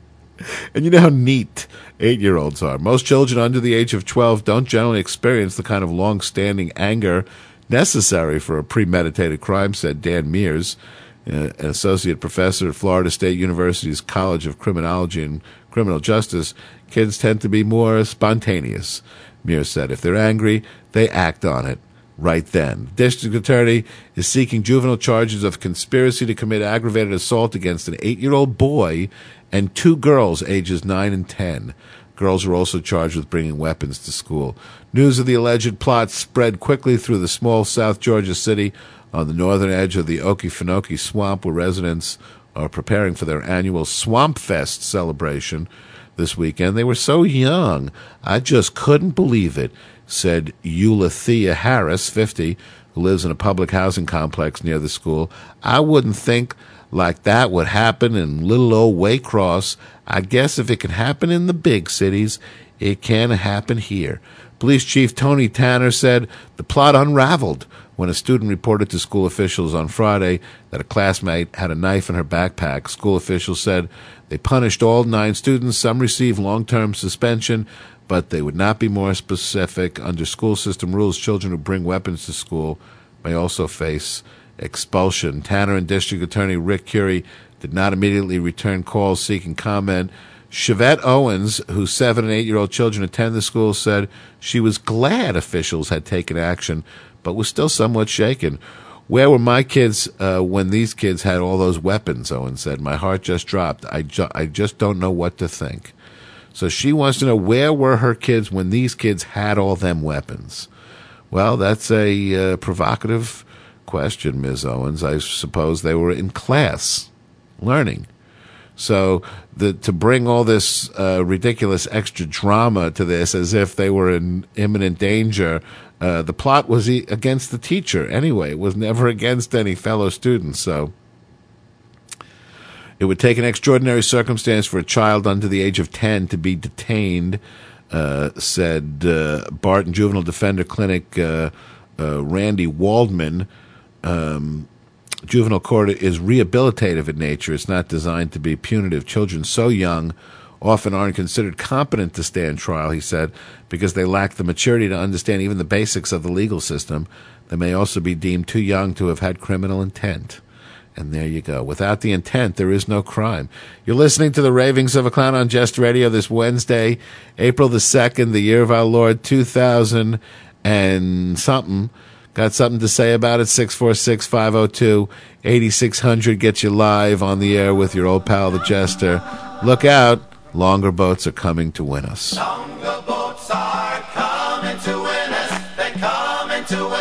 and you know how neat eight year olds are. Most children under the age of 12 don't generally experience the kind of long standing anger necessary for a premeditated crime, said Dan Mears, uh, an associate professor at Florida State University's College of Criminology and Criminal Justice. Kids tend to be more spontaneous, Mears said. If they're angry, they act on it right then. District Attorney is seeking juvenile charges of conspiracy to commit aggravated assault against an eight year old boy and two girls ages nine and ten. Girls are also charged with bringing weapons to school. News of the alleged plot spread quickly through the small South Georgia city on the northern edge of the Okefenokee Swamp, where residents are preparing for their annual Swamp Fest celebration this weekend. They were so young, I just couldn't believe it, said Eulathea Harris, 50, who lives in a public housing complex near the school. I wouldn't think like that would happen in little old Waycross. I guess if it can happen in the big cities, it can happen here. Police Chief Tony Tanner said the plot unraveled when a student reported to school officials on Friday that a classmate had a knife in her backpack. School officials said they punished all nine students. Some received long term suspension, but they would not be more specific. Under school system rules, children who bring weapons to school may also face expulsion. Tanner and District Attorney Rick Currie did not immediately return calls seeking comment. Chevette Owens, whose seven and eight year old children attend the school, said she was glad officials had taken action, but was still somewhat shaken. Where were my kids uh, when these kids had all those weapons? Owens said. My heart just dropped. I, ju- I just don't know what to think. So she wants to know where were her kids when these kids had all them weapons? Well, that's a uh, provocative question, Ms. Owens. I suppose they were in class learning. So the, to bring all this uh, ridiculous extra drama to this as if they were in imminent danger, uh, the plot was e- against the teacher anyway. It was never against any fellow students. So it would take an extraordinary circumstance for a child under the age of 10 to be detained, uh, said uh, Barton Juvenile Defender Clinic uh, uh, Randee Waldman. Um, juvenile court is rehabilitative in nature. It's not designed to be punitive. Children so young often aren't considered competent to stand trial, he said, because they lack the maturity to understand even the basics of the legal system. They may also be deemed too young to have had criminal intent. And there you go. Without the intent, there is no crime. You're listening to the Ravings of a Clown on Jest Radio this Wednesday, April the 2nd, the year of our Lord 2000 and something. Got something to say about it? 646 502 8600 gets you live on the air with your old pal, the Jester. Look out. Longer boats are coming to win us. Longer boats are coming to win us. They're coming to win us.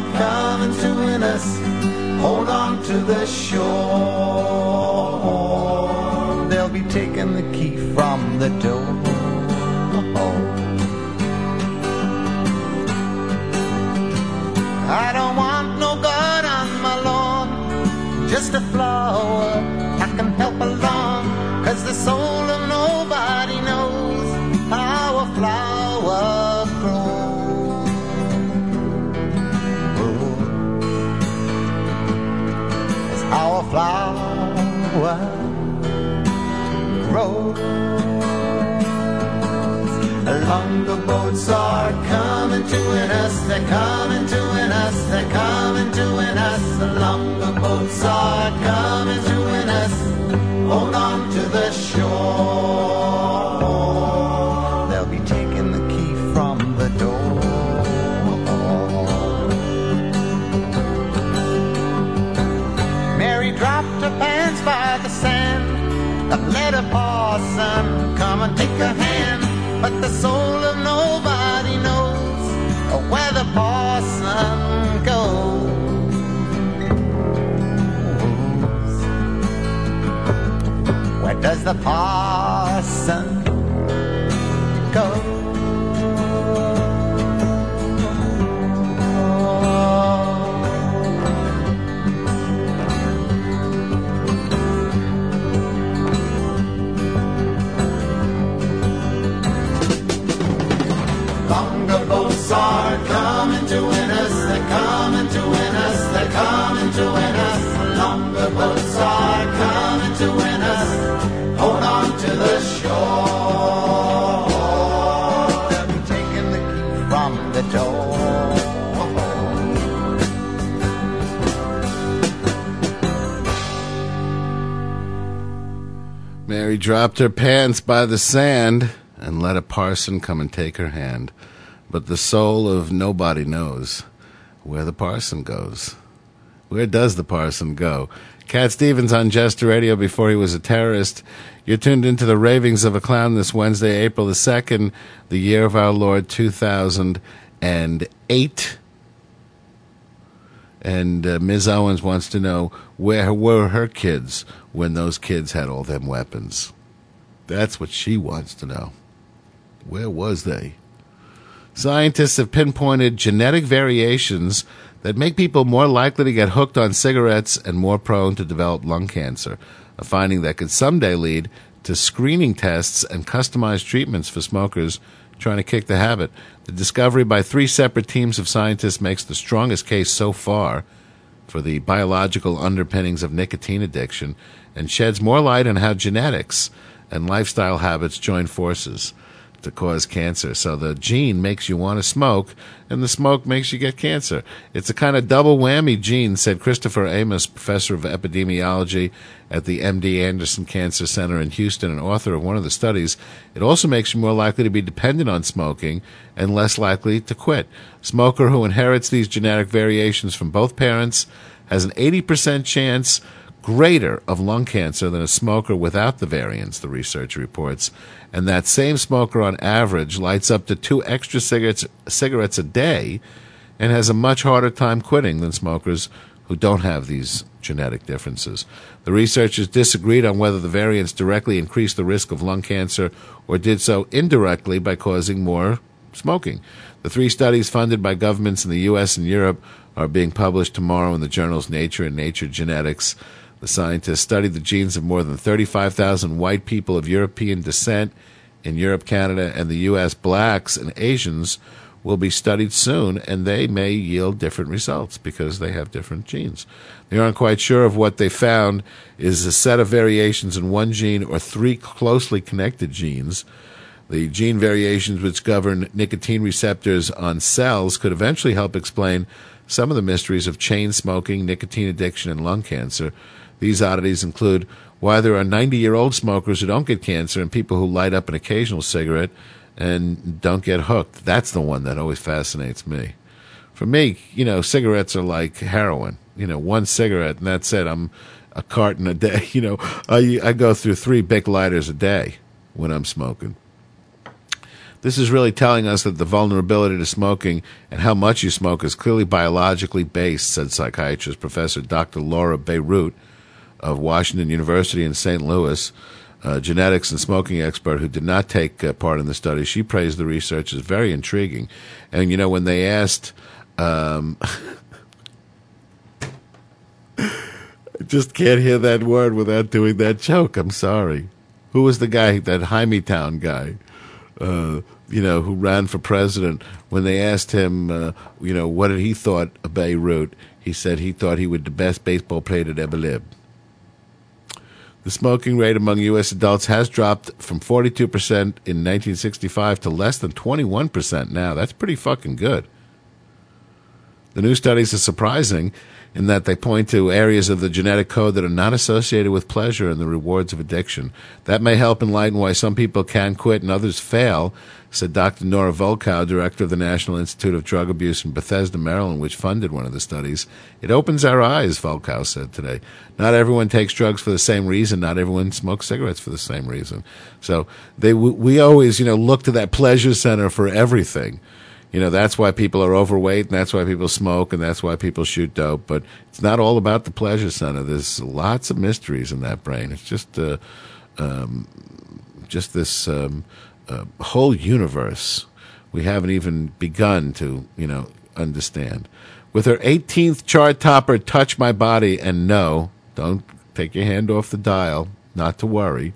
Are coming to win us. Hold on to the shore. They'll be taking the key from the door. I don't want no God on my lawn, just a flower I can help along. Cause the soul of are coming to win us. They're coming to win us. They're coming to win us. The Longer boats are coming to win us. Hold on to the shore. The parson Mary dropped her pants by the sand and let a parson come and take her hand. But the soul of nobody knows where the parson goes. Where does the parson go? Cat Stevens on Jester Radio before he was a terrorist. You're tuned into the ravings of a clown this Wednesday, April the 2nd, the year of our Lord 2008. And uh, Ms. Owens wants to know where were her kids when those kids had all them weapons. That's what she wants to know. Where was they? Scientists have pinpointed genetic variations that make people more likely to get hooked on cigarettes and more prone to develop lung cancer, a finding that could someday lead to screening tests and customized treatments for smokers trying to kick the habit. The discovery by three separate teams of scientists makes the strongest case so far for the biological underpinnings of nicotine addiction and sheds more light on how genetics and lifestyle habits join forces to cause cancer. So the gene makes you want to smoke, and the smoke makes you get cancer. It's a kind of double whammy gene, said Christopher Amos, professor of epidemiology at the MD Anderson Cancer Center in Houston and author of one of the studies. It also makes you more likely to be dependent on smoking and less likely to quit. Smoker who inherits these genetic variations from both parents has an 80% chance greater of lung cancer than a smoker without the variants, the research reports. And that same smoker, on average, lights up to two extra cigarettes, cigarettes a day and has a much harder time quitting than smokers who don't have these genetic differences. The researchers disagreed on whether the variants directly increased the risk of lung cancer or did so indirectly by causing more smoking. The three studies funded by governments in the U.S. and Europe are being published tomorrow in the journals Nature and Nature Genetics. The scientists studied the genes of more than 35,000 white people of European descent in Europe, Canada, and the U.S. Blacks and Asians will be studied soon, and they may yield different results because they have different genes. They aren't quite sure if what they found is a set of variations in one gene or three closely connected genes. The gene variations which govern nicotine receptors on cells could eventually help explain some of the mysteries of chain smoking, nicotine addiction, and lung cancer. These oddities include why there are 90 year old smokers who don't get cancer and people who light up an occasional cigarette and don't get hooked. That's the one that always fascinates me. For me, you know, cigarettes are like heroin. You know, one cigarette and that's it. I'm a carton a day. You know, I, I go through three big lighters a day when I'm smoking. This is really telling us that the vulnerability to smoking and how much you smoke is clearly biologically based, said psychiatrist Professor Dr. Laura Bierut of Washington University in St. Louis, a genetics and smoking expert who did not take uh, part in the study. She praised the research as very intriguing. And, you know, when they asked, um, I just can't hear that word without doing that joke. I'm sorry. Who was the guy, that Town guy? uh, you know, who ran for president, when they asked him, uh, you know, what did he thought of Beirut, he said he thought he was the best baseball player that ever lived. The smoking rate among U.S. adults has dropped from 42% in 1965 to less than 21% now. That's pretty fucking good. The new studies are surprising in that they point to areas of the genetic code that are not associated with pleasure and the rewards of addiction. That may help enlighten why some people can quit and others fail, said Dr. Nora Volkow, director of the National Institute of Drug Abuse in Bethesda, Maryland, which funded one of the studies. It opens our eyes, Volkow said today. Not everyone takes drugs for the same reason. Not everyone smokes cigarettes for the same reason. So they, we always, you know, look to that pleasure center for everything you know that's why people are overweight and that's why people smoke and that's why people shoot dope but it's not all about the pleasure center. There's lots of mysteries in that brain. It's just uh, um, just this um, uh, whole universe we haven't even begun to you know understand. With her 18th chart topper touch my body and no don't take your hand off the dial not to worry.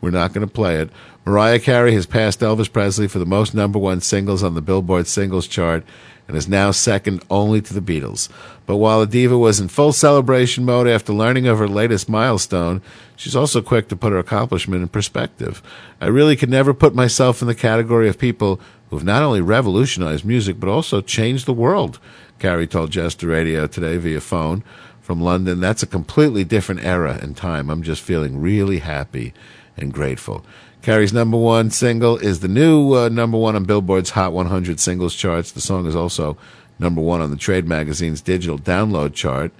We're not going to play it Mariah Carey has passed Elvis Presley for the most number one singles on the Billboard singles chart and is now second only to the Beatles. But while the diva was in full celebration mode after learning of her latest milestone, she's also quick to put her accomplishment in perspective. I really could never put myself in the category of people who have not only revolutionized music but also changed the world, Carey told Jester Radio today via phone from London. That's a completely different era and time. I'm just feeling really happy and grateful. Carey's number one single is the new uh, number one on Billboard's Hot 100 singles charts. The song is also number one on the Trade magazine's digital download chart,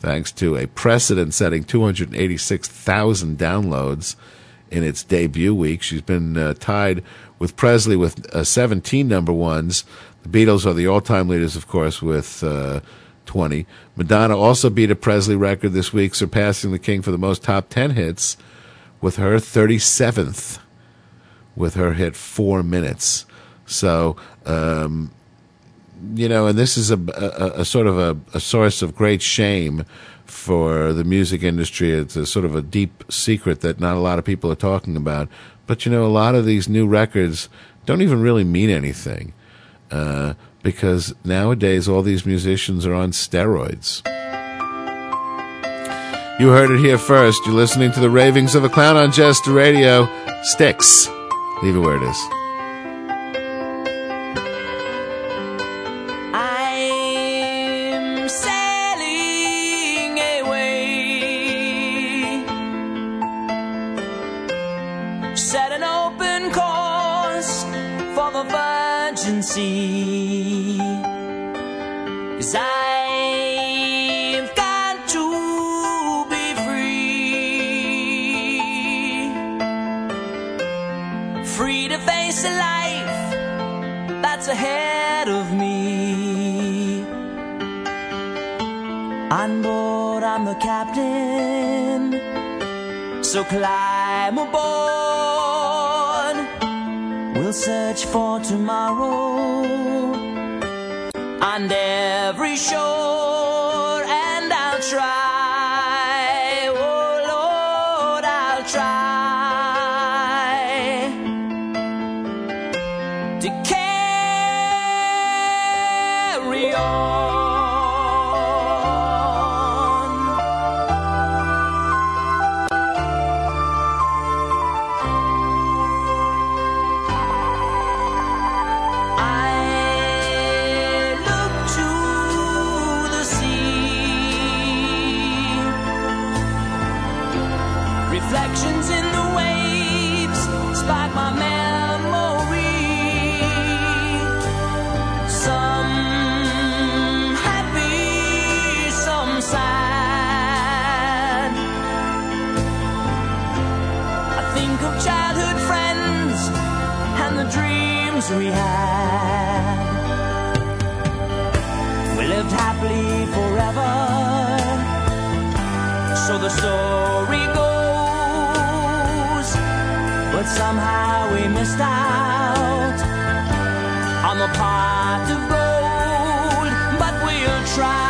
thanks to a precedent setting 286,000 downloads in its debut week. She's been uh, tied with Presley with uh, 17 number ones. The Beatles are the all time leaders, of course, with. Uh, 20. Madonna also beat a Presley record this week, surpassing the King for the most top 10 hits with her 37th with her hit Four Minutes. So, um, you know, and this is a, a, a sort of a, a, source of great shame for the music industry. It's a sort of a deep secret that not a lot of people are talking about. But, you know, a lot of these new records don't even really mean anything. Uh, because nowadays all these musicians are on steroids. You heard it here first. You're listening to the ravings of a clown on Jester Radio. Styx. Leave it where it is. I'm sailing away. Set an open course for the virgin sea. on board, I'm the captain. So climb aboard. We'll search for tomorrow on every shore. cast out. I'm a pot of gold, but we'll try.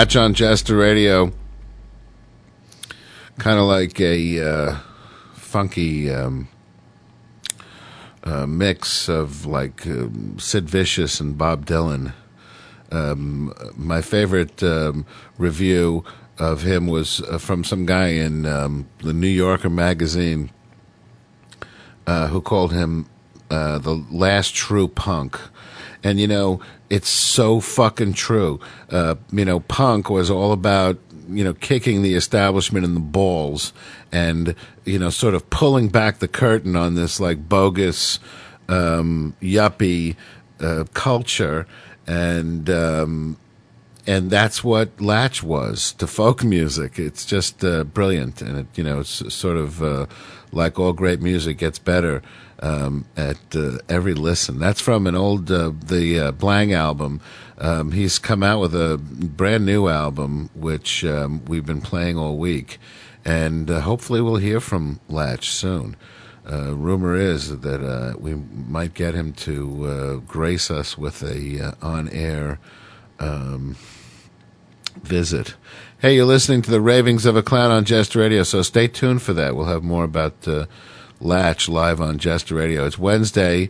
On Jester Radio. Kind of like a uh, funky um, uh, mix of like um, Sid Vicious and Bob Dylan. Um, my favorite um, review of him was uh, from some guy in um, the New Yorker magazine uh, who called him uh, the last true punk. And, you know, it's so fucking true. Uh, you know, punk was all about, you know, kicking the establishment in the balls and, you know, sort of pulling back the curtain on this, like, bogus, um, yuppie uh, culture. And, um, and that's what Latch was to folk music. It's just uh, brilliant, and it you know it's sort of uh, like all great music gets better um, at uh, every listen. That's from an old uh, the uh, Blang album. Um, he's come out with a brand new album, which um, we've been playing all week, and uh, hopefully we'll hear from Latch soon. Uh, rumor is that uh, we might get him to grace us with a on-air um, visit. Hey, you're listening to the ravings of a clown on Jest Radio, so stay tuned for that. We'll have more about Latch live on Jest Radio. It's Wednesday,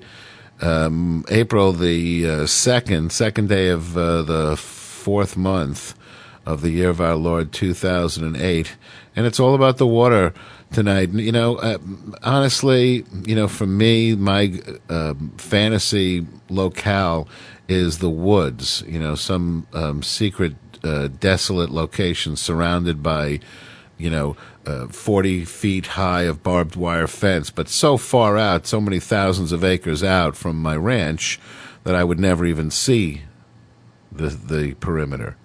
um, April the uh, second, second day of uh, the fourth month of the year of our Lord 2008, and it's all about the water tonight. You know, uh, honestly, you know, for me, my uh, fantasy locale is the woods. You know, some um, secret, uh, desolate location surrounded by, you know, uh, 40 feet high of barbed wire fence, but so far out, so many thousands of acres out from my ranch that I would never even see the the perimeter.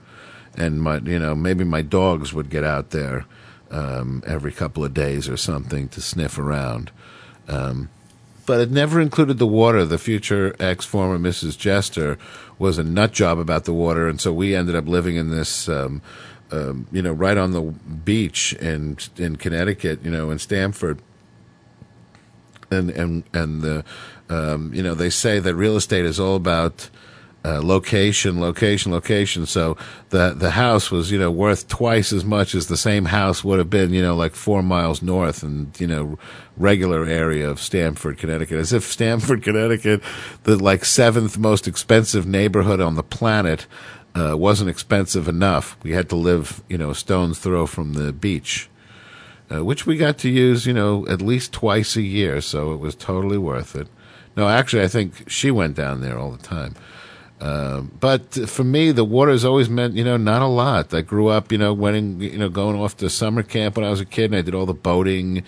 And my, you know, maybe my dogs would get out there um, every couple of days or something to sniff around. Um, but it never included the water. The future ex former Mrs. Jester was a nut job about the water, and so we ended up living in this, um, um, you know, right on the beach in in Connecticut, you know, in Stamford, and and and the, um, you know, they say that real estate is all about. Uh, location, location, location. So the the house was, you know, worth twice as much as the same house would have been, you know, like four miles north and you know, regular area of Stamford, Connecticut. As if Stamford, Connecticut, the like seventh most expensive neighborhood on the planet, uh, wasn't expensive enough. We had to live, you know, a stone's throw from the beach. Uh, which we got to use, you know, at least twice a year, so it was totally worth it. No, actually, I think she went down there all the time. Um, but for me, the water's always meant, you know, not a lot. I grew up, you know, went you know, going off to summer camp when I was a kid, and I did all the boating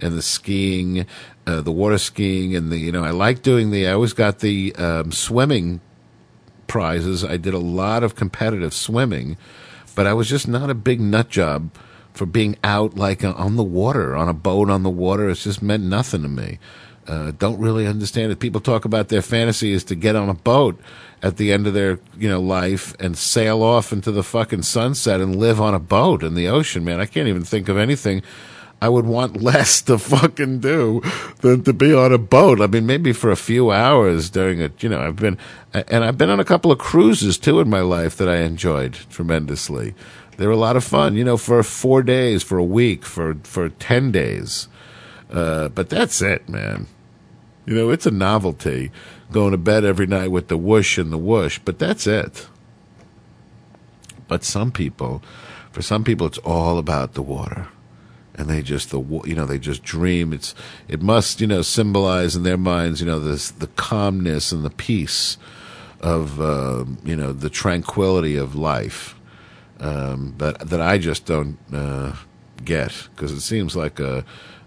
and the skiing, uh, the water skiing, and the, you know, I like doing the. I always got the um, swimming prizes. I did a lot of competitive swimming, but I was just not a big nut job for being out like uh, on the water, on a boat on the water. It's just meant nothing to me. Uh, don't really understand it. People talk about their fantasy is to get on a boat at the end of their you know life and sail off into the fucking sunset and live on a boat in the ocean. Man, I can't even think of anything I would want less to fucking do than to be on a boat. I mean, maybe for a few hours during a you know I've been and I've been on a couple of cruises too in my life that I enjoyed tremendously. They were a lot of fun, you know, for four days, for a week, for for ten days. Uh, but that's it, man. You know, it's a novelty going to bed every night with the whoosh and the whoosh, but that's it. But some people, for some people, it's all about the water. And they just the you know they just dream. It's it must you know symbolize in their minds you know this the calmness and the peace of uh, you know the tranquility of life. Um, but that I just don't uh, get because it seems like a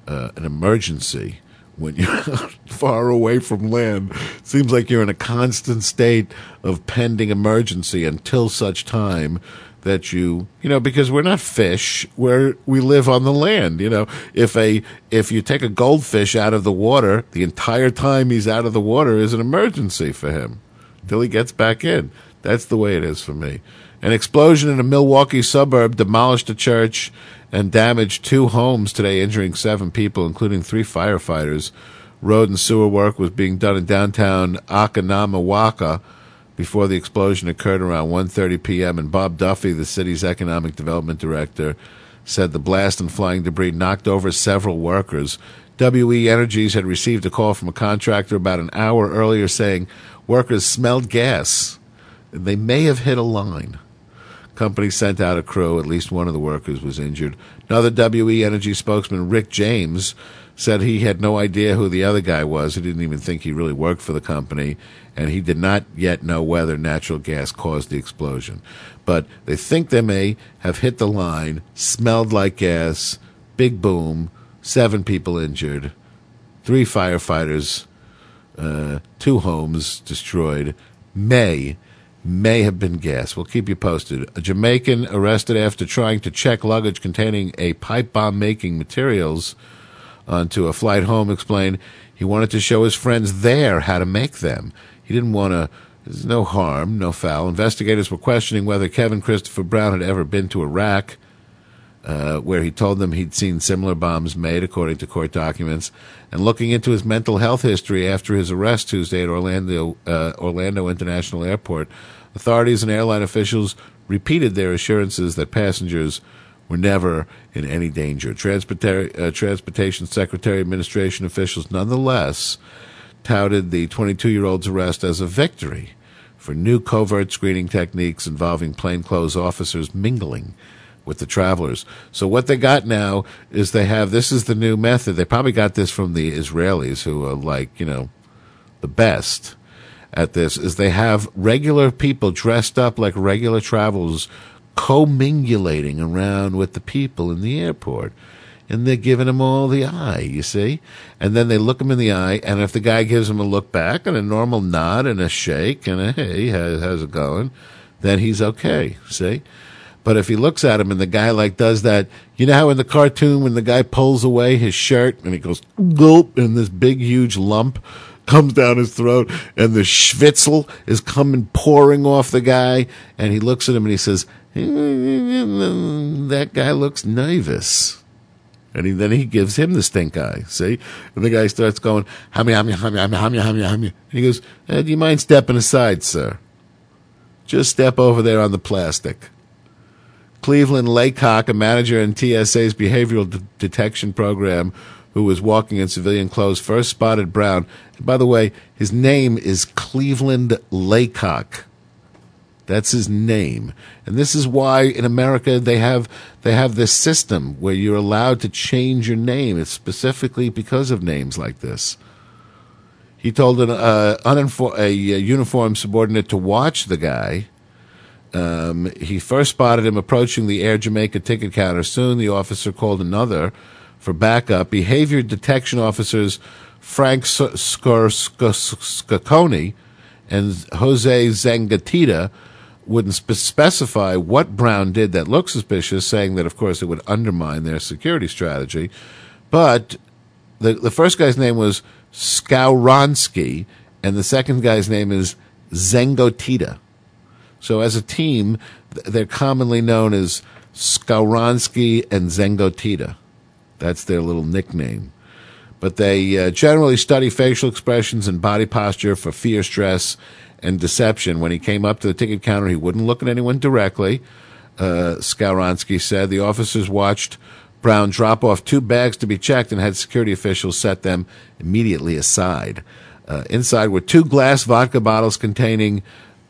uh, an emergency when you're far away from land. Seems like you're in a constant state of pending emergency until such time that you, you know, because we're not fish, where we live on the land. You know, if a if you take a goldfish out of the water, the entire time he's out of the water is an emergency for him till he gets back in. That's the way it is for me. An explosion in a Milwaukee suburb demolished a church and damaged two homes today, injuring seven people, including three firefighters. Road and sewer work was being done in downtown Akanamawaka before the explosion occurred around 1:30 p.m. And Bob Duffy, the city's economic development director, said the blast and flying debris knocked over several workers. WE Energies had received a call from a contractor about an hour earlier saying workers smelled gas. They may have hit a line. Company sent out a crew. At least one of the workers was injured. Another WE Energy spokesman, Rick James, said he had no idea who the other guy was. He didn't even think he really worked for the company, and he did not yet know whether natural gas caused the explosion. But they think they may have hit the line, smelled like gas, big boom, seven people injured, three firefighters, uh, two homes destroyed. May may have been gas. We'll keep you posted. A Jamaican arrested after trying to check luggage containing a pipe bomb making materials onto a flight home explained he wanted to show his friends there how to make them. He didn't want to. There's no harm, no foul. Investigators were questioning whether Kevin Christopher Brown had ever been to Iraq, uh, where he told them he'd seen similar bombs made, according to court documents, and looking into his mental health history after his arrest Tuesday at Orlando uh, Orlando International Airport. Authorities and airline officials repeated their assurances that passengers were never in any danger. Uh, Transportation Secretary Administration officials nonetheless touted the 22 year old's arrest as a victory for new covert screening techniques involving plainclothes officers mingling with the travelers. So what they got now is they have this is the new method. They probably got this from the Israelis who are like, you know, the best. at this is they have regular people dressed up like regular travelers commingulating around with the people in the airport. And they're giving him all the eye, you see? And then they look him in the eye, and if the guy gives them a look back and a normal nod and a shake and a hey, how's, how's it going? Then he's okay, see? But if he looks at him and the guy like does that, you know how in the cartoon when the guy pulls away his shirt and he goes gulp and this big huge lump comes down his throat and the schwitzel is coming pouring off the guy and he looks at him and he says, that guy looks nervous. And he, then he gives him the stink eye, see? And the guy starts going, hummy, hummy, hummy, hummy, hummy, hummy, hummy. And he goes, eh, do you mind stepping aside, sir? Just step over there on the plastic. Cleveland Laycock, a manager in TSA's behavioral de- detection program, who was walking in civilian clothes, first spotted Brown. And by the way, his name is Cleveland Laycock. That's his name. And this is why in America they have they have this system where you're allowed to change your name. It's specifically because of names like this. He told an uh, uninfor- a, uh uniformed subordinate to watch the guy. Um, he first spotted him approaching the Air Jamaica ticket counter. Soon the officer called another for backup. Behavior detection officers Frank Scarconi and Jose Zangatita wouldn't spe- specify what Brown did that looked suspicious, saying that, of course, it would undermine their security strategy. But the, the first guy's name was Skowronski, and the second guy's name is Zengotita. So as a team, they're commonly known as Skowronski and Zengotita. That's their little nickname. But they uh, generally study facial expressions and body posture for fear, stress, and deception. When he came up to the ticket counter, he wouldn't look at anyone directly. Uh, said the officers watched Brown drop off two bags to be checked and had security officials set them immediately aside. Uh, inside were two glass vodka bottles containing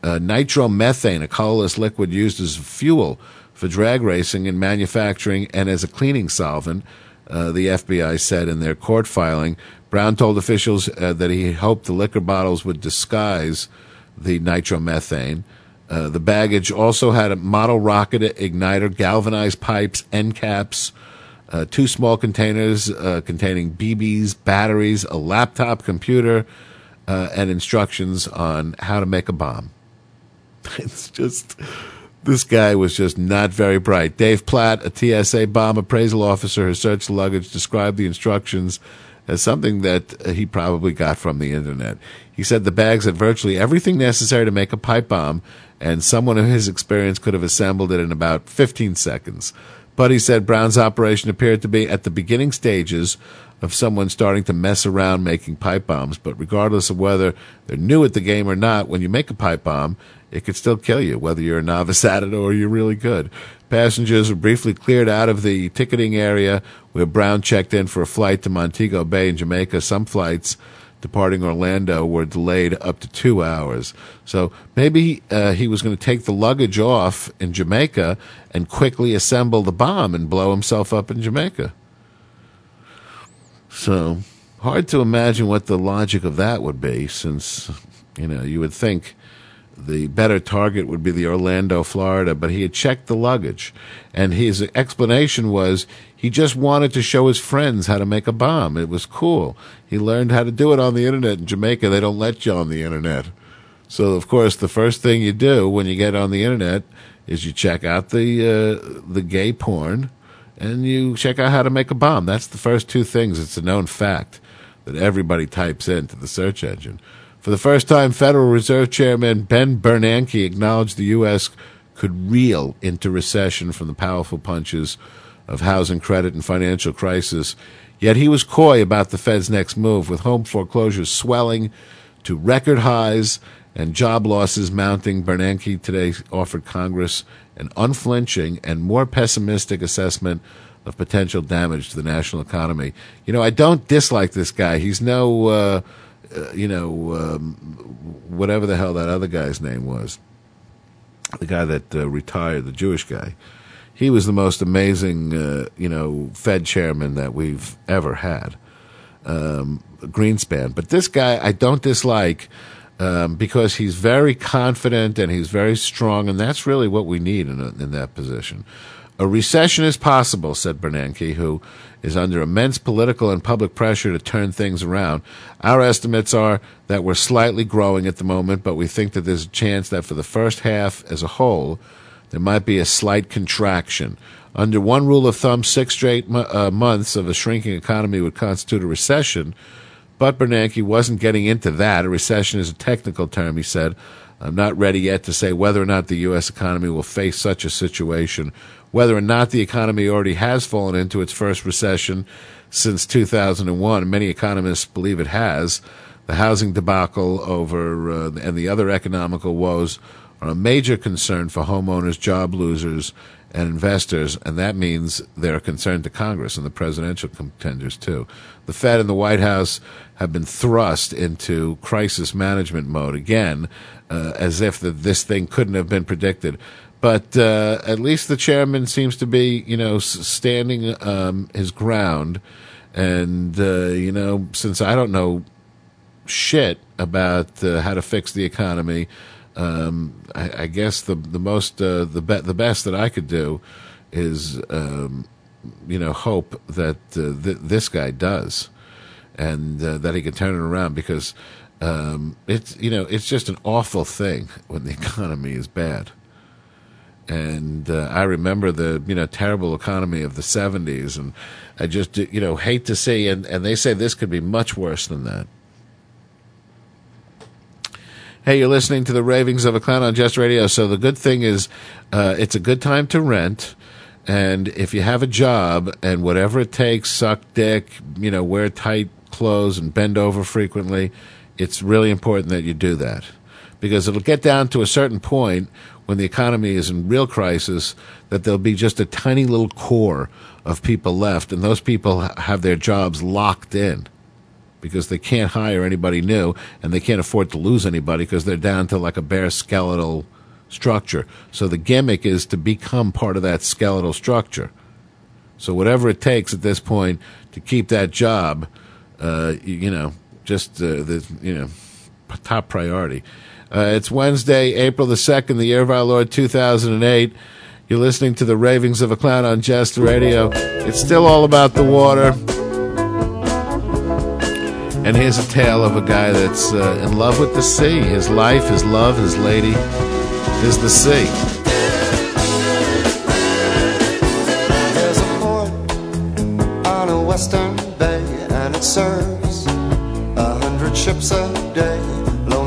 uh, nitromethane, a colorless liquid used as fuel for drag racing and manufacturing and as a cleaning solvent. Uh, the FBI said in their court filing. Brown told officials uh, that he hoped the liquor bottles would disguise the nitromethane. Uh, the baggage also had a model rocket igniter, galvanized pipes, end caps, uh, two small containers uh, containing BBs, batteries, a laptop computer, uh, and instructions on how to make a bomb. It's just, this guy was just not very bright. Dave Platt, a TSA bomb appraisal officer who searched the luggage, described the instructions as something that uh, he probably got from the internet. He said the bags had virtually everything necessary to make a pipe bomb, and someone of his experience could have assembled it in about 15 seconds. But he said Brown's operation appeared to be at the beginning stages of someone starting to mess around making pipe bombs. But regardless of whether they're new at the game or not, when you make a pipe bomb, it could still kill you, whether you're a novice at it or you're really good. Passengers were briefly cleared out of the ticketing area where Brown checked in for a flight to Montego Bay in Jamaica. Some flights departing Orlando were delayed up to two hours. So maybe uh, he was going to take the luggage off in Jamaica and quickly assemble the bomb and blow himself up in Jamaica. So hard to imagine what the logic of that would be, since you know you would think the better target would be the Orlando, Florida, but he had checked the luggage, and his explanation was he just wanted to show his friends how to make a bomb. It was cool. He learned how to do it on the internet in Jamaica. They don't let you on the internet. So of course, the first thing you do when you get on the internet is you check out the uh, the gay porn, and you check out how to make a bomb. That's the first two things. It's a known fact that everybody types into the search engine. For the first time, Federal Reserve Chairman Ben Bernanke acknowledged the U.S. could reel into recession from the powerful punches of housing credit and financial crisis. Yet he was coy about the Fed's next move, with home foreclosures swelling to record highs and job losses mounting. Bernanke today offered Congress an unflinching and more pessimistic assessment of potential damage to the national economy. You know, I don't dislike this guy. He's no, uh, uh, you know, um, whatever the hell that other guy's name was. The guy that uh, retired, the Jewish guy. He was the most amazing, uh, you know, Fed chairman that we've ever had. Um, Greenspan. But this guy, I don't dislike. um, because he's very confident and he's very strong, and that's really what we need in, a, in that position. A recession is possible, said Bernanke, who is under immense political and public pressure to turn things around. Our estimates are that we're slightly growing at the moment, but we think that there's a chance that for the first half as a whole, there might be a slight contraction. Under one rule of thumb, six straight uh, months of a shrinking economy would constitute a recession. But Bernanke wasn't getting into that. A recession is a technical term, he said. I'm not ready yet to say whether or not the U.S. economy will face such a situation, whether or not the economy already has fallen into its first recession since 2001. Many economists believe it has. The housing debacle over uh, and the other economical woes are a major concern for homeowners, job losers, and investors, and that means they're a concern to Congress and the presidential contenders too. The Fed and the White House have been thrust into crisis management mode again, uh, as if the, this thing couldn't have been predicted. But uh, at least the chairman seems to be, you know, standing um, his ground. And uh, you know, since I don't know shit about uh, how to fix the economy, um, I, I guess the the most uh, the be- the best that I could do is um, you know hope that uh, th- this guy does, and uh, that he can turn it around because um, it's you know it's just an awful thing when the economy is bad. And uh, I remember the you know terrible economy of the '70s, and I just you know hate to see. And, and they say this could be much worse than that. Hey, you're listening to the ravings of a clown on Just Radio. So the good thing is, uh, it's a good time to rent. And if you have a job and whatever it takes, suck dick, you know, wear tight clothes and bend over frequently, it's really important that you do that. Because it'll get down to a certain point when the economy is in real crisis that there'll be just a tiny little core of people left, and those people have their jobs locked in because they can't hire anybody new and they can't afford to lose anybody because they're down to like a bare skeletal structure. So the gimmick is to become part of that skeletal structure. So whatever it takes at this point to keep that job, uh, you, you know, just uh, the you know top priority. Uh, it's Wednesday, April the second, the year of our Lord two thousand and eight. You're listening to the ravings of a clown on Jest Radio. It's still all about the water. And here's a tale of a guy that's uh, in love with the sea. His life, his love, his lady is the sea. There's a port on a western bay, and it serves a hundred ships a day.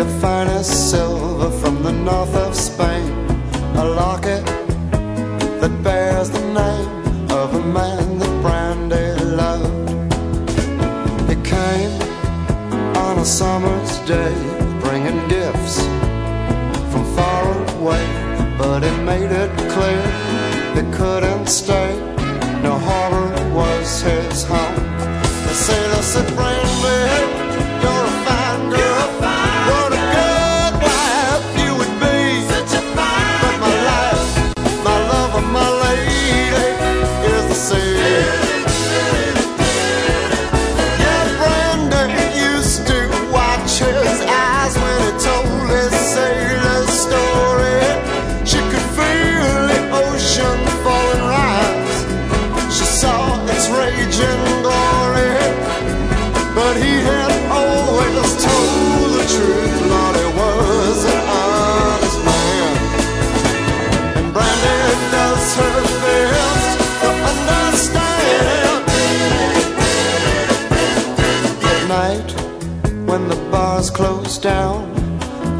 of finest silver from the north of Spain. A locket that bears the name of a man that Brandy loved. It came on a summer's day, bringing gifts from far away, but it made it clear they couldn't stay.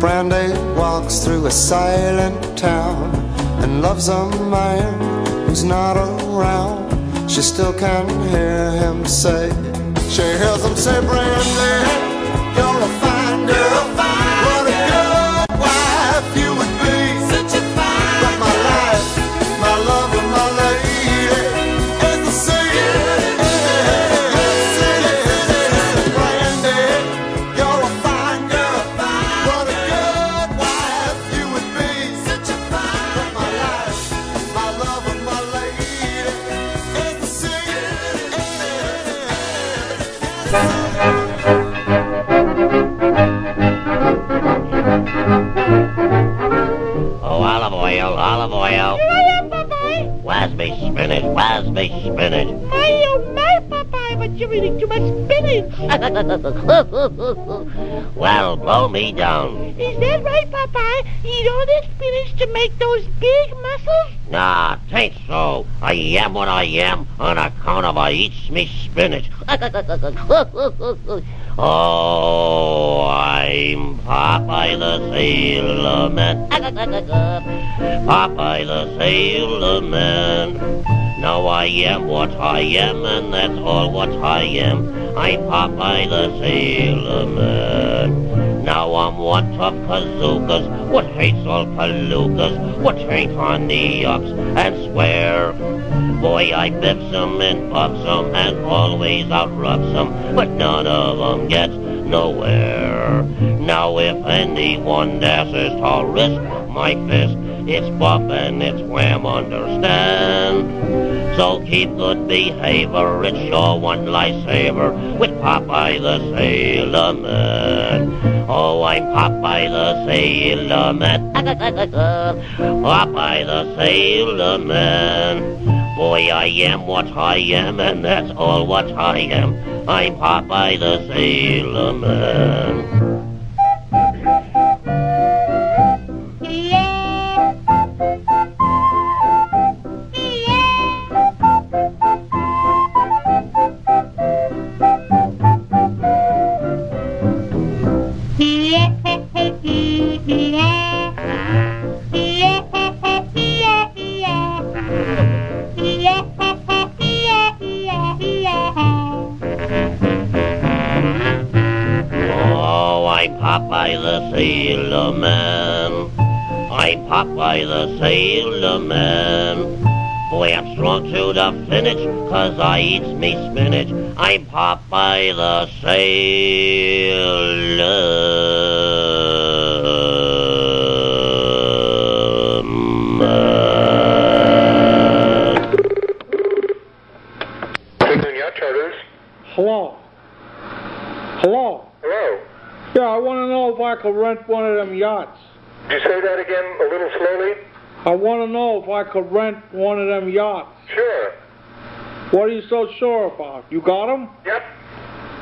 Brandy walks through a silent town and loves a man who's not around. She still can hear him say, she hears him say, Brandy, well, blow me down. Is that right, Popeye? Eat all this spinach to make those big muscles? Nah, tain't so. I am what I am on account of I eats me spinach. oh, I'm Popeye the Sailor Man. Popeye the Sailor Man. Now I am what I am, and that's all what I am. I'm Popeye the Sailor Man. Now I'm one tough kazookas, what hates all palookas, what ain't on the ups, and swear. Boy, I bips 'em and bucks 'em and always outrucks 'em, but none of 'em gets nowhere. Now if anyone dares to risk my fist, it's bop and it's wham, understand? So keep good behavior, it's sure one lifesaver with Popeye the Sailor Man. Oh, I'm Popeye the Sailor Man. Popeye the Sailor Man. Boy, I am what I am, and that's all what I am. I'm Popeye the Sailor Man. Popeye the Sailor Man. Boy, I'm strong to the finish, cause I eats me spinach. I'm Popeye the Sailor Man. Yacht Charters. Hello. Hello. Hello. Yeah, I want to know if I could rent one of them yachts. Did you say that again a little slowly? I want to know if I could rent one of them yachts. Sure. What are you so sure about? You got 'em? Yep.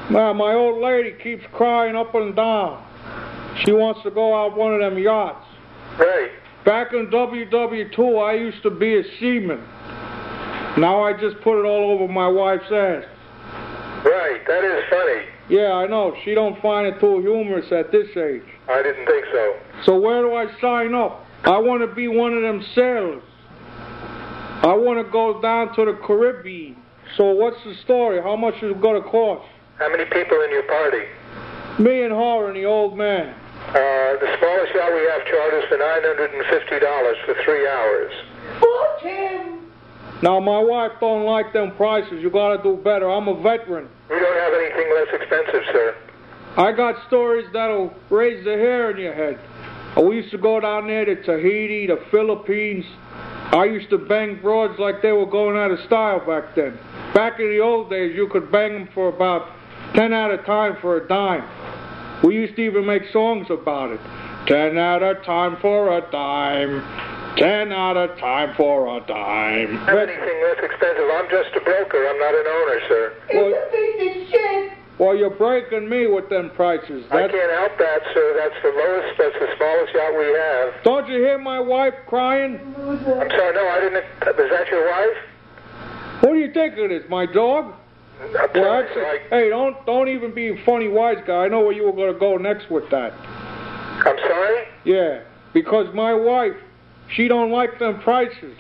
Man, my old lady keeps crying up and down. She wants to go out one of them yachts. Right. Back in WW2, I used to be a seaman. Now I just put it all over my wife's ass. Right. That is funny. Yeah, I know. She don't find it too humorous at this age. I didn't think so. So where do I sign up? I want to be one of them sailors. I want to go down to the Caribbean. So what's the story? How much is it going to cost? How many people in your party? Me and her and the old man. Uh, the smallest yacht we have charters for $950 for three hours. Fuck him. Now my wife don't like them prices. You got to do better. I'm a veteran. We don't have anything less expensive, sir. I got stories that'll raise the hair in your head. Oh, we used to go down there to Tahiti, the Philippines. I used to bang broads like they were going out of style back then. Back in the old days, you could bang them for about 10 at a time for a dime. We used to even make songs about it. 10 at a time for a dime. 10 at a time for a dime. Have anything less expensive? I'm just a broker. I'm not an owner, sir. Well, you're breaking me with them prices. I That's- can't help that, sir. That's the lowest. That's the smallest yacht we have. Don't you hear my wife crying? I'm sorry. No, I didn't. Is that your wife? What do you think it is? My dog? I'm Well, sorry, actually. I- hey, don't don't even be a funny wise guy. I know where you were going to go next with that. I'm sorry. Yeah. Because my wife, she don't like them prices.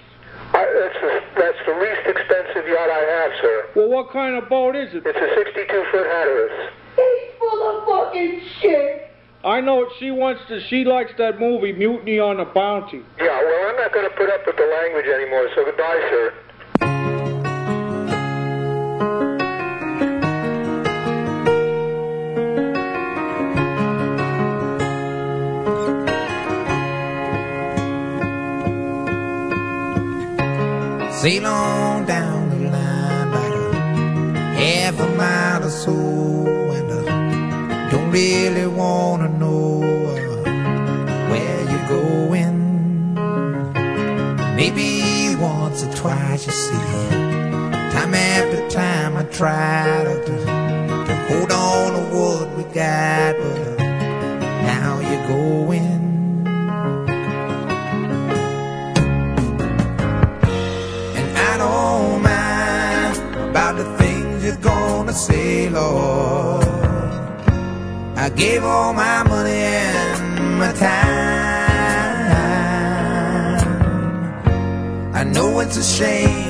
I, that's, the, that's the least expensive yacht I have, sir. Well, what kind of boat is it? It's a 62 foot Hatteras. He's full of fucking shit. I know what she wants to. She likes that movie Mutiny on the Bounty. Yeah, well, I'm not going to put up with the language anymore, so goodbye, sir. Sail on down the line about a half a mile or so, and uh, don't really wanna know uh, where you're going. Maybe once or twice, you see. Time after time, I try to, to hold on to what we got, but now you're going. Don't mind about the things you're gonna say, Lord. I gave all my money and my time. I know it's a shame,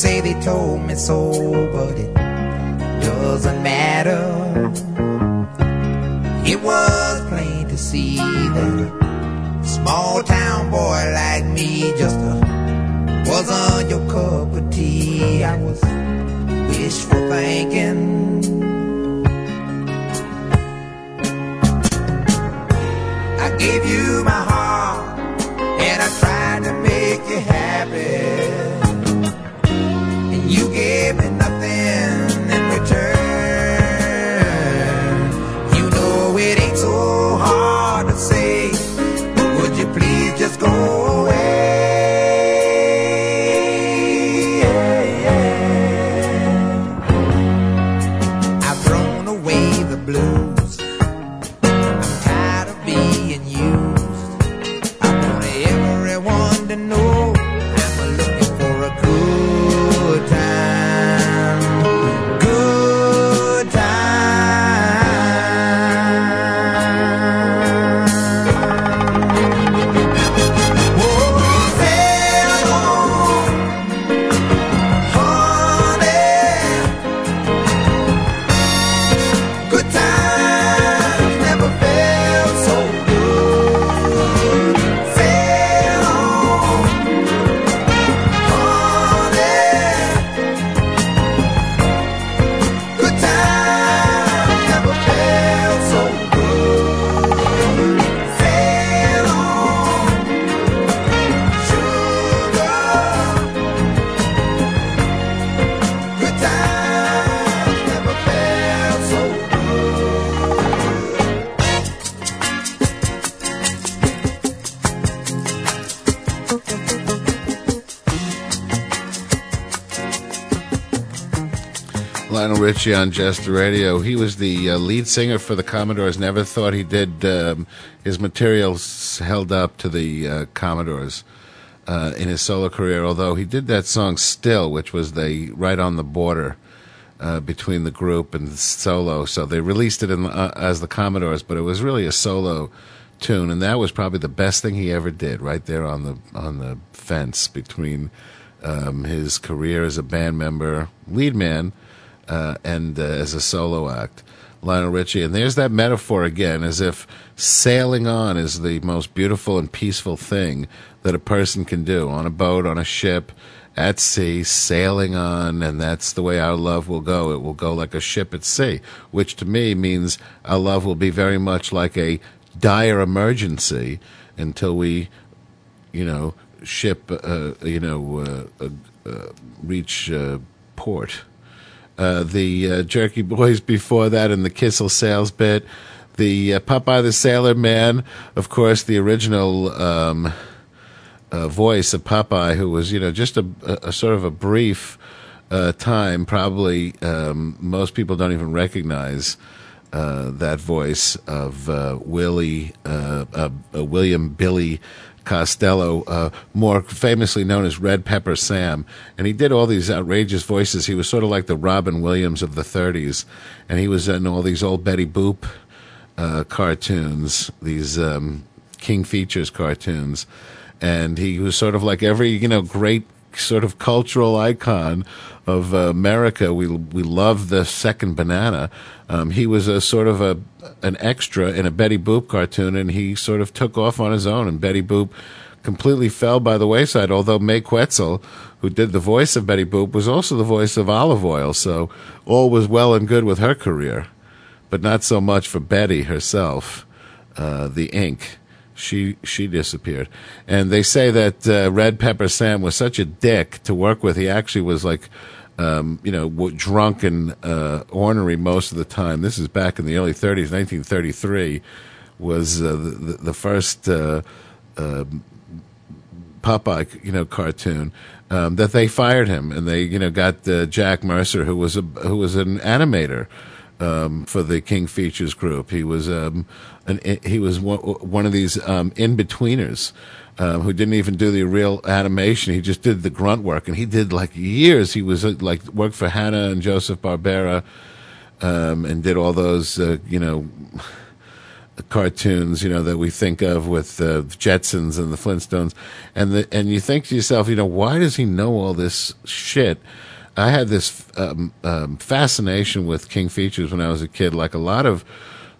say they told me so, but it doesn't matter. It was plain to see that a small town boy like me just uh, wasn't your cup of tea. I was wishful thinking. I gave you my heart and I tried to make you happy. On Jester Radio. He was the uh, lead singer for the Commodores. Never thought he did. Um, his material held up to the uh, Commodores uh, in his solo career. Although he did that song "Still," which was the right on the border uh, between the group and solo. So they released it in, uh, as the Commodores, but it was really a solo tune, and that was probably the best thing he ever did. Right there on the on the fence between um, his career as a band member, lead man, uh, and uh, as a solo act. Lionel Richie. And there's that metaphor again, as if sailing on is the most beautiful and peaceful thing that a person can do on a boat, on a ship, at sea, sailing on, and that's the way our love will go. It will go like a ship at sea, which to me means our love will be very much like a dire emergency until we, you know, ship, uh, you know, uh, uh, uh, reach uh, port. Uh, the uh, Jerky Boys before that, and the Kissel Sales bit. The uh, Popeye the Sailor Man, of course, the original um, uh, voice of Popeye, who was, you know, just a, a, a sort of a brief uh, time. Probably um, most people don't even recognize that voice of Willie, William Billy Costello, uh, more famously known as Red Pepper Sam. And he did all these outrageous voices. He was sort of like the Robin Williams of the 30s. And he was in all these old Betty Boop uh, cartoons, these um, King Features cartoons. And he was sort of like every, you know, great sort of cultural icon of America. We we love the second banana. Um, he was a sort of a an extra in a Betty Boop cartoon, and he sort of took off on his own. And Betty Boop completely fell by the wayside. Although Mae Questel, who did the voice of Betty Boop, was also the voice of Olive Oyl, so all was well and good with her career, but not so much for Betty herself. Uh, the ink she she disappeared. And they say that uh, Red Pepper Sam was such a dick to work with. He actually was like, um, you know, w- drunk and uh, ornery most of the time. This is back in the early 30s, 1933 was uh, the, the first uh, uh, Popeye, you know, cartoon. Um, that they fired him, and they, you know, got uh, Jack Mercer, who was a who was an animator um, for the King Features group. He was um, an, he was one, of these um, in betweeners um, who didn't even do the real animation. He just did the grunt work, and he did like years. He was uh, like worked for Hanna and Joseph Barbera, um, and did all those uh, you know cartoons, you know, that we think of with the Jetsons and the Flintstones, and the and you think to yourself, you know, why does he know all this shit? I had this um, um, fascination with King Features when I was a kid, like a lot of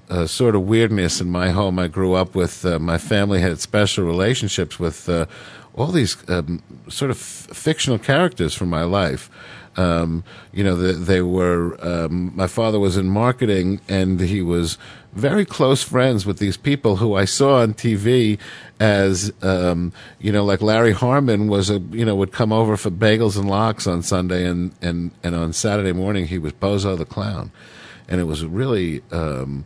uh, sort of weirdness in my home. I grew up with uh, my family had special relationships with uh, all these um, sort of f- fictional characters from my life. Um, you know, the, they were. Um, my father was in marketing, and he was very close friends with these people who I saw on TV as, um, you know, like Larry Harmon was a, you know, would come over for bagels and lox on Sunday, and and and on Saturday morning he was Bozo the Clown, and it was really. Um,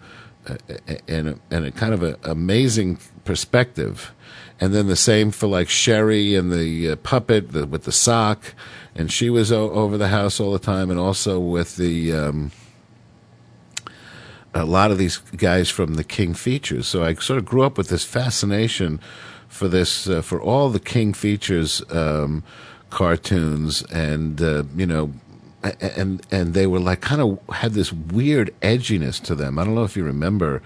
and and a kind of an amazing perspective. And then the same for like Shari and the uh, puppet the, with the sock, and she was o- over the house all the time, and also with the um, a lot of these guys from the King features. So I sort of grew up with this fascination for this uh, for all the King features um, cartoons, and uh, you know and and they were like kind of had this weird edginess to them. I don't know if you remember.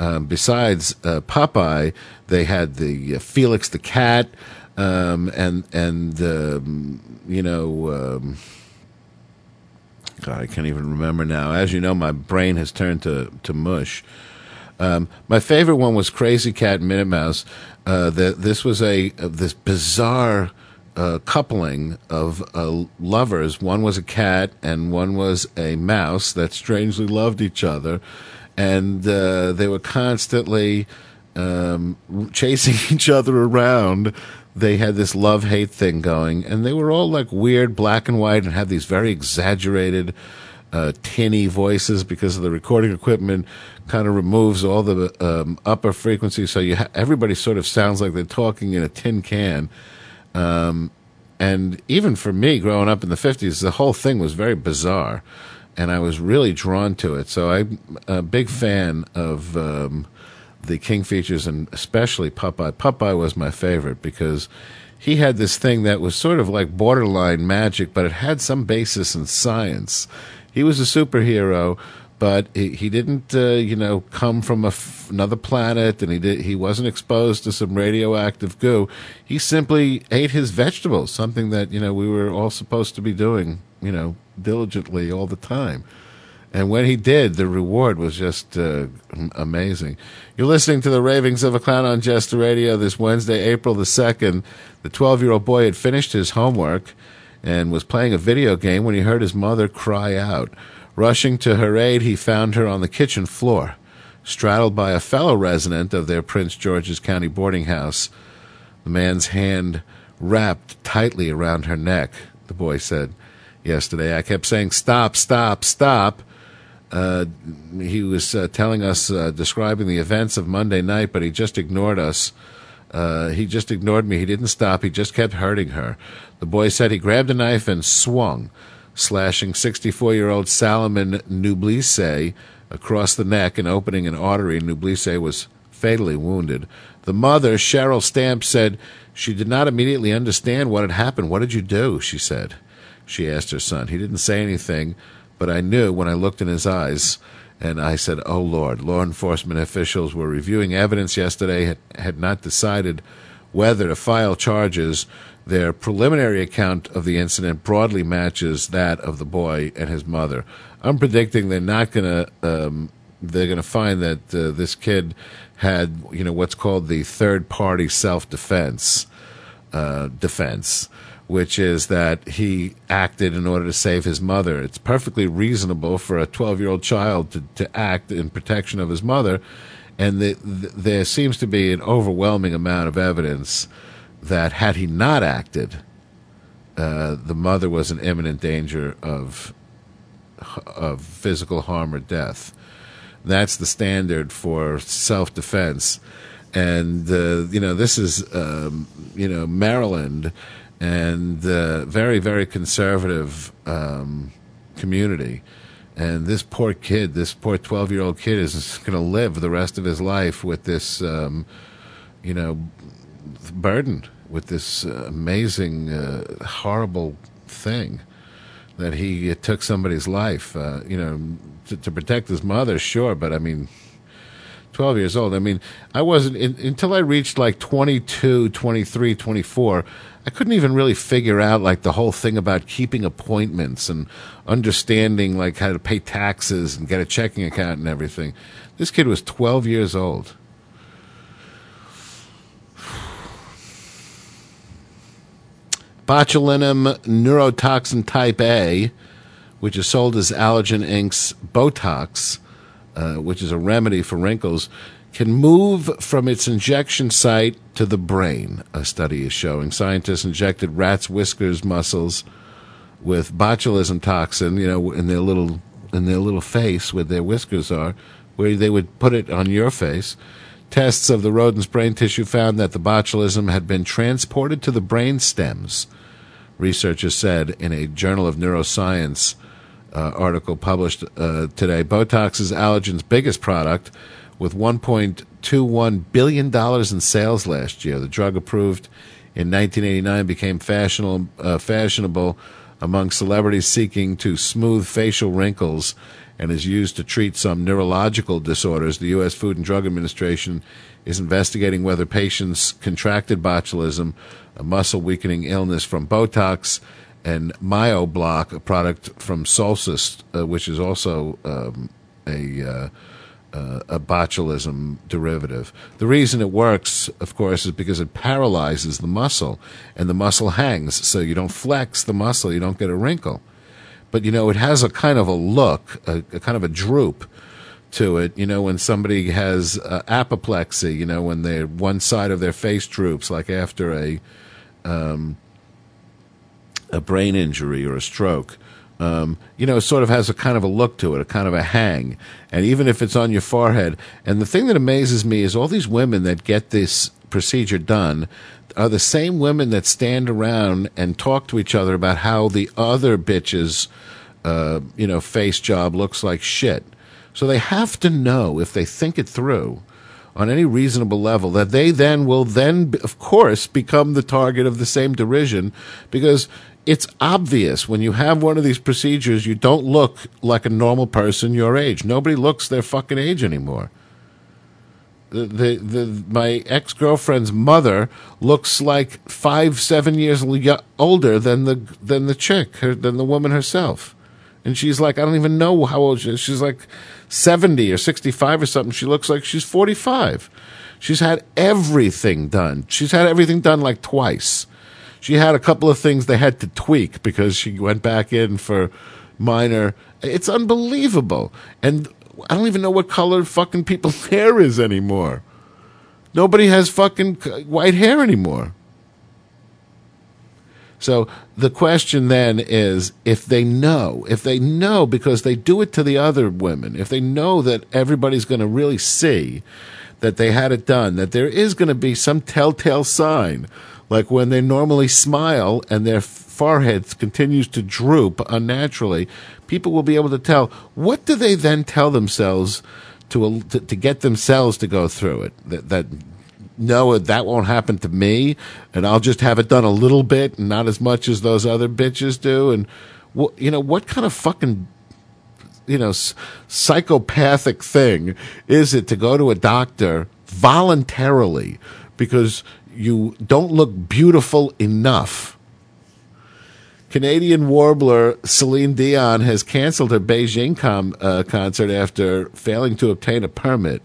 Um, besides uh, Popeye, they had the uh, Felix the cat, um, and and um, you know, um, God, I can't even remember now. As you know, my brain has turned to to mush. Um, my favorite one was Krazy Kat and Minute Mouse. Uh, that this was a uh, this bizarre uh, coupling of uh, lovers. One was a cat and one was a mouse that strangely loved each other, and uh, they were constantly um, chasing each other around. They had this love hate thing going, and they were all like weird black and white and had these very exaggerated. Uh, tinny voices because of the recording equipment kind of removes all the um, upper frequencies, so you ha- everybody sort of sounds like they're talking in a tin can. Um, and even for me, growing up in the 50s, the whole thing was very bizarre. And I was really drawn to it. So I'm a big fan of um, the King features and especially Popeye. Popeye was my favorite because he had this thing that was sort of like borderline magic, but it had some basis in science. He was a superhero, but he, he didn't, uh, you know, come from another planet, and he did he wasn't exposed to some radioactive goo. He simply ate his vegetables, something that you know we were all supposed to be doing, you know, diligently all the time. And when he did, the reward was just uh, amazing. You're listening to the ravings of a clown on Jester Radio this Wednesday, April the 2nd. The 12 year old boy had finished his homework and was playing a video game when he heard his mother cry out. Rushing to her aid, he found her on the kitchen floor. straddled by a fellow resident of their Prince George's County boarding house. The man's hand wrapped tightly around her neck, the boy said yesterday. I kept saying, Stop, stop, stop. Uh, he was uh, telling us, uh, describing the events of Monday night, but he just ignored us. Uh, he just ignored me. He didn't stop. He just kept hurting her. The boy said he grabbed a knife and swung, slashing 64 year old Salomon Nublise across the neck and opening an artery. Nublise was fatally wounded. The mother, Cheryl Stamp, said she did not immediately understand what had happened. What did you do? She said. She asked her son. He didn't say anything, but I knew when I looked in his eyes. And I said, Oh Lord, law enforcement officials were reviewing evidence yesterday, had, had not decided whether to file charges. Their preliminary account of the incident broadly matches that of the boy and his mother. I'm predicting they're not going to, um, they're going to find that uh, this kid had, you know, what's called the third party self defense, uh, defense which is that he acted in order to save his mother. It's perfectly reasonable for a 12 year old child to, to act in protection of his mother. And the, the, there seems to be an overwhelming amount of evidence that had he not acted, uh, the mother was in imminent danger of, of physical harm or death. That's the standard for self defense. And, uh, you know, this is, um, you know, Maryland and uh, very very conservative um, community. And this poor kid, this poor twelve year old kid, is going to live the rest of his life with this, um, you know, burden, with this uh, amazing, uh, horrible thing that he took somebody's life. Uh, you know, to, to protect his mother, sure, but I mean, 12 years old. I mean, I wasn't in, until I reached like 22, 23, 24. I couldn't even really figure out like the whole thing about keeping appointments and understanding like how to pay taxes and get a checking account and everything. This kid was 12 years old. Botulinum neurotoxin type A, which is sold as Allergan Inc.'s Botox, uh, which is a remedy for wrinkles, can move from its injection site to the brain, a study is showing. Scientists injected rats' whiskers muscles with botulism toxin, you know, in their little in their little face where their whiskers are, where they would put it on your face. Tests of the rodent's brain tissue found that the botulism had been transported to the brain stems. Researchers said in a Journal of Neuroscience uh, article published uh, today. Botox is Allergan's biggest product with $1.21 billion in sales last year. The drug approved in 1989 became fashionable, uh, fashionable among celebrities seeking to smooth facial wrinkles and is used to treat some neurological disorders. The U.S. Food and Drug Administration is investigating whether patients contracted botulism, a muscle weakening illness from Botox, and Myobloc, a product from Solstice, uh, which is also um, a uh, uh, a botulism derivative. The reason it works, of course, is because it paralyzes the muscle, and the muscle hangs, so you don't flex the muscle, you don't get a wrinkle. But you know, it has a kind of a look, a, a kind of a droop to it. You know, when somebody has uh, apoplexy, you know, when their one side of their face droops, like after a um, a brain injury or a stroke. Um, you know, sort of has a kind of a look to it, a kind of a hang. And even if it's on your forehead, and the thing that amazes me is all these women that get this procedure done are the same women that stand around and talk to each other about how the other bitches, uh, you know, face job looks like shit. So they have to know if they think it through on any reasonable level that they then will then, of course, become the target of the same derision because it's obvious when you have one of these procedures, you don't look like a normal person your age. Nobody looks their fucking age anymore. The, the, the my ex girlfriend's mother looks like five, seven years older than the than the chick, her, than the woman herself, and she's like, I don't even know how old she is. She's like seventy or sixty-five or something. She looks like she's forty-five. She's had everything done. She's had everything done like twice she had a couple of things they had to tweak because she went back in for minor. It's unbelievable. And I don't even know what color fucking people's hair is anymore. Nobody has fucking white hair anymore. So the question then is if they know, if they know because they do it to the other women, if they know that everybody's going to really see that they had it done, that there is going to be some telltale sign, like when they normally smile and their forehead continues to droop unnaturally, people will be able to tell. What do they then tell themselves to to, to get themselves to go through it? That, that no, that won't happen to me, and I'll just have it done a little bit and not as much as those other bitches do. And wh- you know what kind of fucking you know psychopathic thing is it to go to a doctor voluntarily because you don't look beautiful enough? Canadian warbler Celine Dion has canceled her Beijing com, uh, concert after failing to obtain a permit,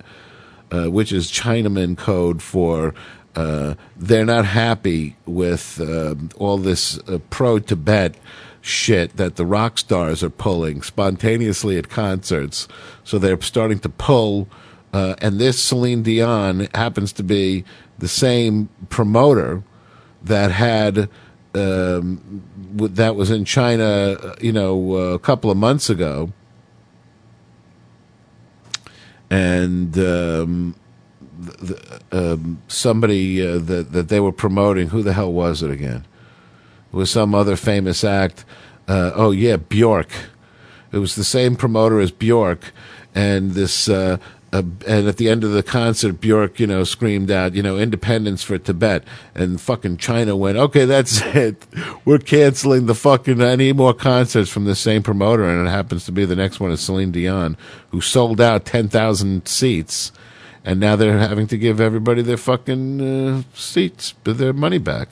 uh, which is Chinaman code for uh, they're not happy with uh, all this uh, pro Tibet shit that the rock stars are pulling spontaneously at concerts. So they're starting to pull, uh, and this Celine Dion happens to be the same promoter that had um, that was in China, uh, you know, uh, a couple of months ago, and um, um, somebody uh, that that they were promoting. Who the hell was it again? It was some other famous act. Uh, oh yeah, Bjork. It was the same promoter as Bjork, and this. Uh, uh, and at the end of the concert, Bjork, you know, screamed out, you know, independence for Tibet. And fucking China went, okay, that's it. We're canceling the fucking any more concerts from the same promoter. And it happens to be the next one is Celine Dion, who sold out 10,000 seats. And now they're having to give everybody their fucking uh, seats, their money back.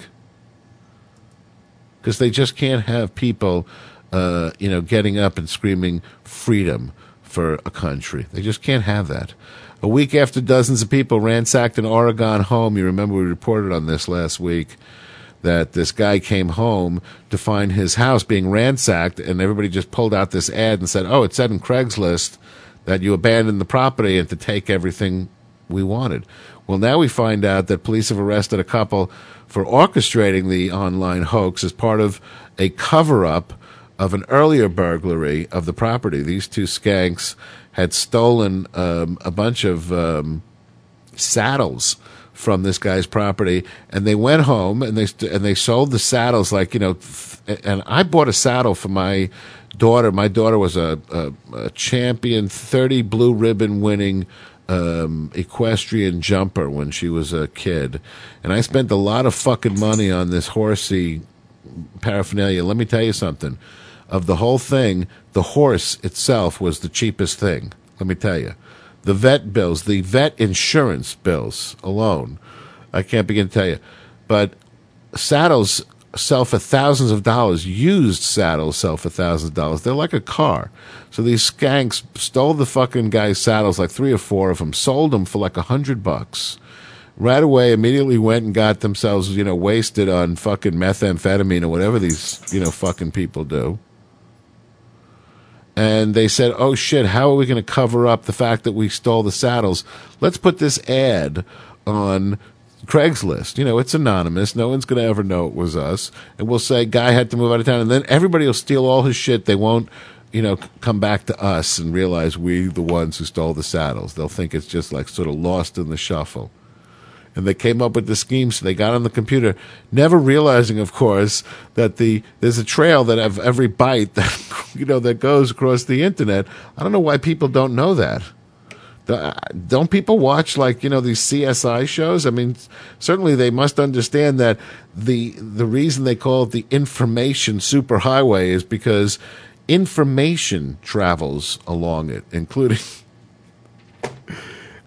Because they just can't have people, uh, you know, getting up and screaming freedom for a country. They just can't have that. A week after dozens of people ransacked an Oregon home, you remember we reported on this last week that this guy came home to find his house being ransacked, and everybody just pulled out this ad and said, "Oh, it said in Craigslist that you abandoned the property and to take everything we wanted." Well, now we find out that police have arrested a couple for orchestrating the online hoax as part of a cover-up of an earlier burglary of the property. These two skanks had stolen um, a bunch of um, saddles from this guy's property, and they went home and they st- and they sold the saddles like you know. Th- and I bought a saddle for my daughter. My daughter was a, a, a champion, thirty blue ribbon winning. Um, equestrian jumper when she was a kid, and I spent a lot of fucking money on this horsey paraphernalia. Let me tell you something. Of the whole thing, the horse itself was the cheapest thing. Let me tell you. The vet bills, the vet insurance bills alone, I can't begin to tell you. But saddles sell for thousands of dollars. Used saddles sell for thousands of dollars. They're like a car. So these skanks stole the fucking guy's saddles, like three or four of them, sold them for like a hundred bucks right away immediately went and got themselves, you know, wasted on fucking methamphetamine or whatever these, you know, fucking people do. And they said, oh shit, how are we going to cover up the fact that we stole the saddles? Let's put this ad on Craigslist. You know, it's anonymous. No one's going to ever know it was us. And we'll say, guy had to move out of town. And then everybody will steal all his shit. They won't, you know, come back to us and realize we the ones who stole the saddles. They'll think it's just like sort of lost in the shuffle and they came up with the scheme. So they got on the computer, never realizing, of course, that the there's a trail that of every byte that you know that goes across the internet. I don't know why people don't know that. Uh, don't people watch like you know these CSI shows? I mean, certainly they must understand that the the reason they call it the information superhighway is because information travels along it, including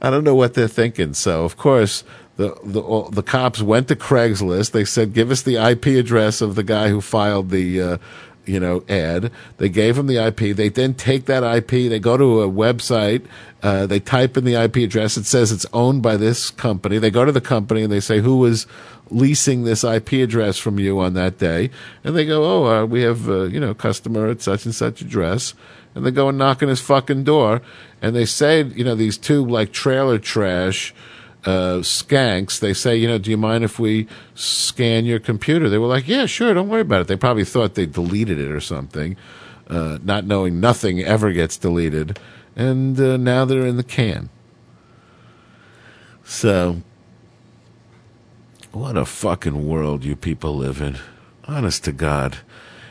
I don't know what they're thinking. So, of course, the the the cops went to Craigslist. They said, "Give us the IP address of the guy who filed the." Uh, you know, ad. They gave him the IP. They then take that IP. They go to a website. Uh, they type in the IP address. It says it's owned by this company. They go to the company and they say who was leasing this IP address from you on that day. And they go, oh, uh, we have uh, you know customer at such and such address. and they go and knock on his fucking door, and they say, you know, these two like trailer trash uh, skanks. They say, you know, do you mind if we scan your computer? They were like, yeah, sure, don't worry about it. They probably thought they deleted it or something, uh, not knowing nothing ever gets deleted, and uh, now they're in the can. So, what a fucking world you people live in. Honest to God.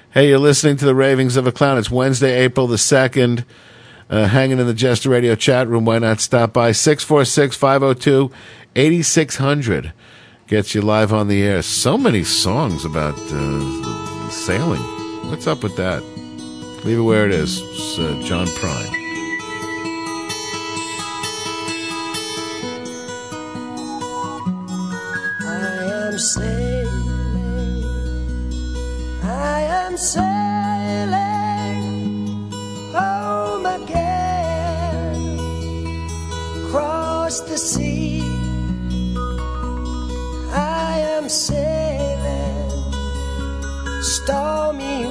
Hey, you're listening to the Ravings of a Clown. It's Wednesday, April the 2nd. Uh, hanging in the Jester Radio chat room. Why not stop by? 646 502 8600. Gets you live on the air. So many songs about uh, sailing. What's up with that? Leave it where it is. It's uh, John Prine. I am sailing. I am sailing Across the sea. I am sailing stormy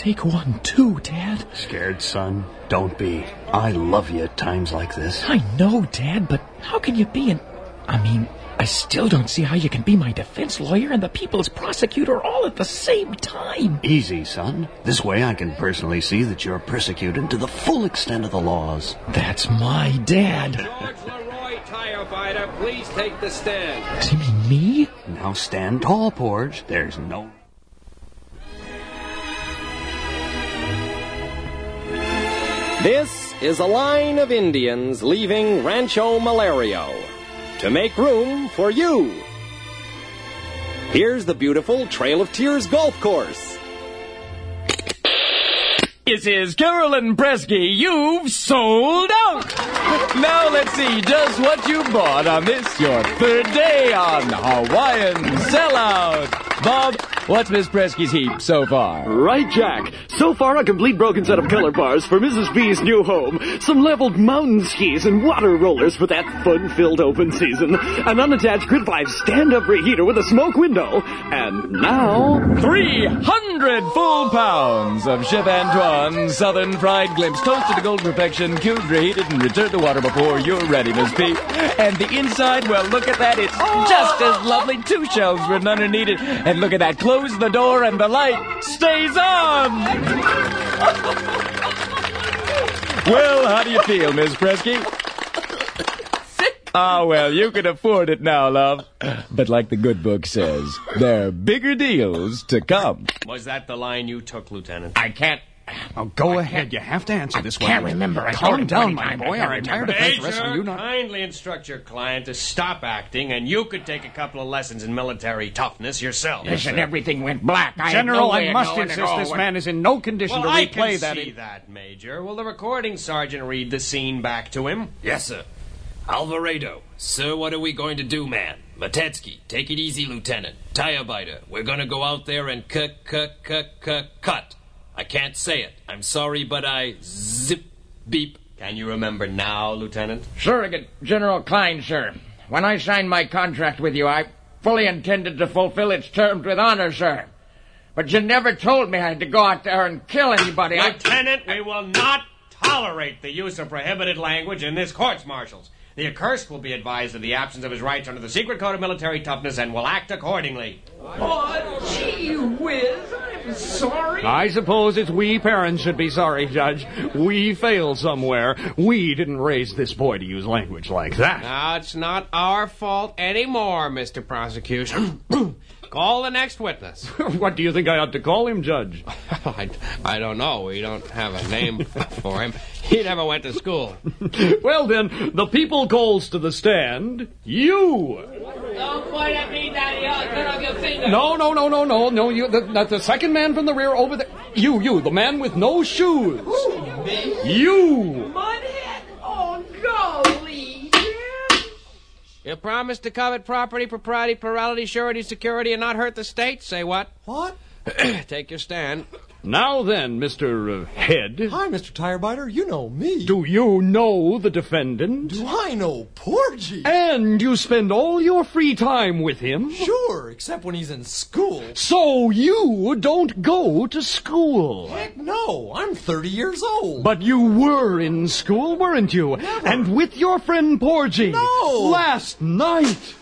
take one too, Dad. Scared, son? Don't be. I love you at times like this. I know, Dad, but how can you be an. I mean, I still don't see how you can be my defense lawyer and the people's prosecutor all at the same time. Easy, son. This way I can personally see that you're persecuted to the full extent of the laws. That's my dad. George Leroy, tie Firefighter, please take the stand. Does he mean me? Now stand tall, Porge. There's no. This is a line of Indians leaving Rancho Malario to make room for you. Here's the beautiful Trail of Tears golf course. This is Carolyn Presky. You've sold out. Now let's see just what you bought on this your third day on Hawaiian Sellout. Bob, what's Miss Presky's heap so far? Right, Jack. So far, a complete broken set of color bars for Mrs. B's new home, some leveled mountain skis and water rollers for that fun-filled open season, an unattached Grid 5 stand-up reheater with a smoke window, and now... 300 full pounds of Chef Antoine Southern Fried Glimpse, toasted to golden perfection, cubed, reheated, and returned to water before you're ready, Miss B. And the inside, well, look at that. It's oh. just as lovely. Two shelves where none are needed. And look at that. Close the door and the light stays on. well, how do you feel, Miss Presky? Ah, well, you can afford it now, love. But like the good book says, there are bigger deals to come. Was that the line you took, Lieutenant? I can't. Oh, go ahead. You have to answer this one. can't remember. I Calm down, my times. I boy. can't Our entire remember. defense rests on Major, you not... kindly instruct your client to stop acting, and you could take a couple of lessons in military toughness yourself. Listen, everything went black. I General, no I must insist this went- man is in no condition Well, to I replay can that... see that, Major. Will the recording sergeant read the scene back to him? Yes, sir. Alvarado. Sir, what are we going to do, man? Matetsky, take it easy, Lieutenant. Tire biter, we're gonna go out there and cut, cut, cut, cut, cut. I can't say it. I'm sorry, but I zip, beep. Can you remember now, Lieutenant? Surrogate General Klein, sir. When I signed my contract with you, I fully intended to fulfill its terms with honor, sir. But you never told me I had to go out there and kill anybody. I- Lieutenant, we will not tolerate the use of prohibited language in this court's martials. The accursed will be advised of the absence of his rights under the secret code of military toughness and will act accordingly. Oh, gee whiz, I'm sorry. I suppose it's we parents should be sorry, Judge. We failed somewhere. We didn't raise this boy to use language like that. Now, it's not our fault anymore, Mr. Prosecution. Call the next witness. what do you think I ought to call him, Judge? I, I don't know. We don't have a name for him. He never went to school. well, then, the people calls to the stand. You! Don't point at me, Daddy. I'll cut off your finger. No, no, no, no, no, no. You, the, the, the second man from the rear over there. You, you, the man with no shoes. Who, me? You! Mudhead? Oh, golly. You promise to covet property, propriety, plurality, surety, security, and not hurt the state? Say what? What? Take your stand. Now then, Mr. Uh, Head. Hi, Mr. Tirebiter. You know me. Do you know the defendant? Do I know Porgy? And you spend all your free time with him? Sure, except when he's in school. So you don't go to school? Heck no, I'm 30 years old. But you were in school, weren't you? Never. And with your friend Porgy. No. Last night.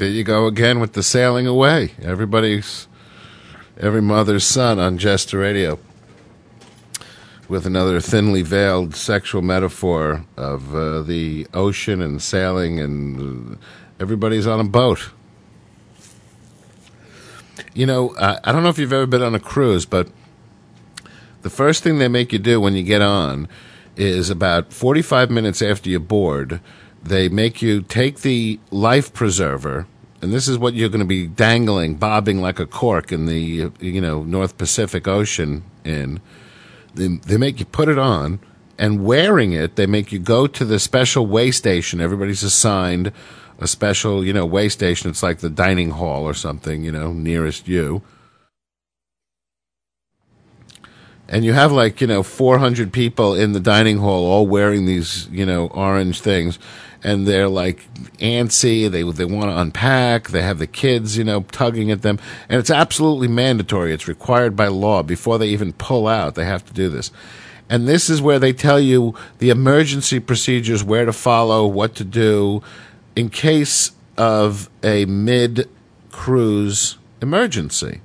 There you, go again with the sailing away. Everybody's, every mother's son on Jester Radio with another thinly veiled sexual metaphor of uh, the ocean and sailing, and uh, everybody's on a boat. You know, I, I don't know if you've ever been on a cruise, but the first thing they make you do when you get on is about 45 minutes after you board, they make you take the life preserver, and this is what you're going to be dangling, bobbing like a cork in the you know North Pacific Ocean in. They, they make you put it on, and wearing it, they make you go to the special way station. Everybody's assigned a special you know way station. It's like the dining hall or something you know nearest you. And you have like you know 400 people in the dining hall all wearing these you know orange things. And they're like antsy. They they want to unpack. They have the kids you know tugging at them. And it's absolutely mandatory. It's required by law. Before they even pull out they have to do this. And this is where they tell you the emergency procedures where to follow what to do in case of a mid cruise emergency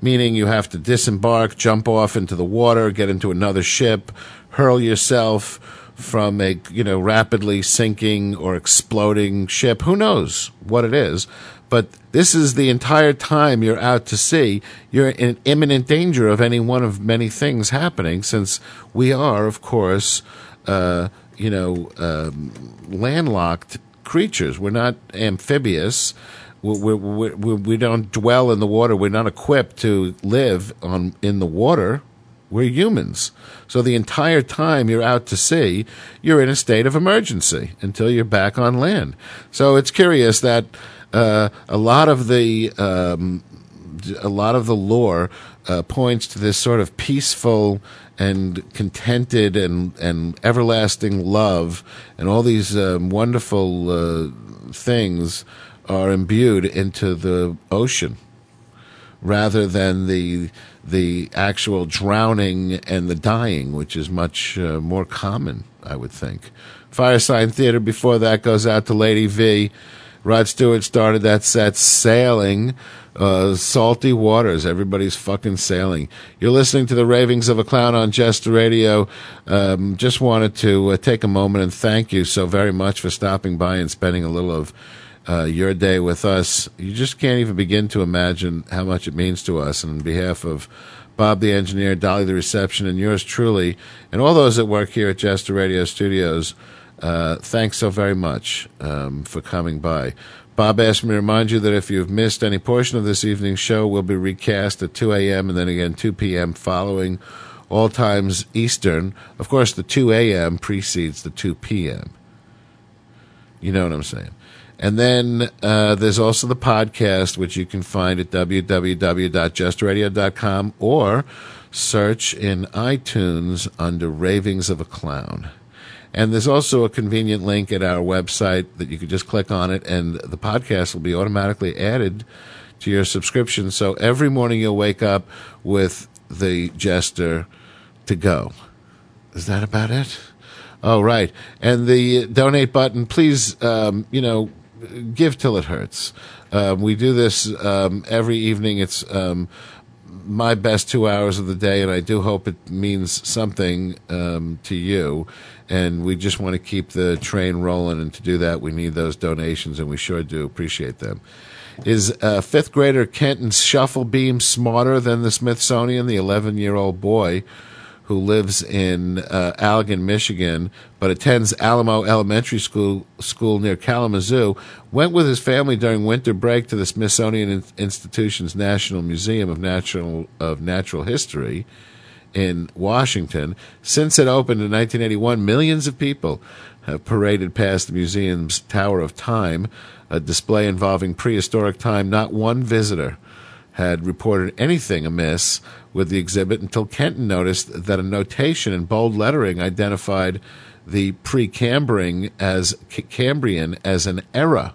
meaning you have to disembark, jump off into the water, get into another ship, hurl yourself from a you know rapidly sinking or exploding ship. Who knows what it is? But this is the entire time you're out to sea. You're in imminent danger of any one of many things happening, since we are, of course, uh, you know, um, landlocked creatures. We're not amphibious we, we, we, we don't dwell in the water. We're not equipped to live on in the water. We're humans. So the entire time you're out to sea, you're in a state of emergency until you're back on land. So it's curious that uh, a lot of the um, a lot of the lore uh, points to this sort of peaceful and contented and and everlasting love and all these um, wonderful uh, things are imbued into the ocean rather than the the actual drowning and the dying, which is much uh, more common, I would think. Firesign Theater before that goes out to Lady V. Rod Stewart started that set sailing, uh, salty waters. Everybody's fucking sailing. You're listening to the ravings of a clown on Jester Radio. Um, just wanted to uh, take a moment and thank you so very much for stopping by and spending a little of uh, your day with us. You just can't even begin to imagine how much it means to us. And on behalf of Bob the engineer, Dolly the reception, and yours truly, and all those that work here at Jester Radio Studios, uh, thanks so very much um, for coming by. Bob asked me to remind you that if you've missed any portion of this evening's show, we'll be recast at 2 a.m. and then again 2 p.m. following all times Eastern. Of course, the 2 a.m. precedes the 2 p.m. You know what I'm saying. And then uh, there's also the podcast, which you can find at www.jesterradio.com or search in iTunes under Ravings of a Clown. And there's also a convenient link at our website that you can just click on it, and the podcast will be automatically added to your subscription. So every morning you'll wake up with the Jester to go. Is that about it? Oh, right. And the donate button, please, um, you know, give till it hurts. Um, we do this um, every evening. It's um, my best two hours of the day, and I do hope it means something um, to you. And we just want to keep the train rolling, and to do that, we need those donations, and we sure do appreciate them. Is uh, fifth grader Kenton Stufflebeam smarter than the Smithsonian? The 11 year old boy who lives in uh, Allegan, Michigan, but attends Alamo Elementary School school near Kalamazoo, went with his family during winter break to the Smithsonian In- Institution's National Museum of Natural of Natural History in Washington. Since it opened in 1981, millions of people have paraded past the museum's Tower of Time, a display involving prehistoric time. Not one visitor had reported anything amiss with the exhibit until Kenton noticed that a notation in bold lettering identified the Precambrian as Cambrian as an era.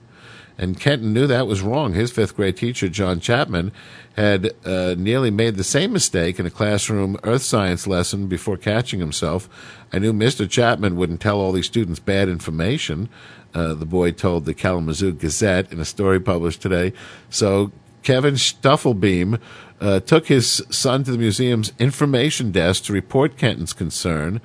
And Kenton knew that was wrong. His fifth grade teacher, John Chapman, had uh, nearly made the same mistake in a classroom earth science lesson before catching himself. I knew Mr. Chapman wouldn't tell all these students bad information. Uh, the boy told the Kalamazoo Gazette in a story published today. So Kevin Stufflebeam uh, took his son to the museum's information desk to report Kenton's concern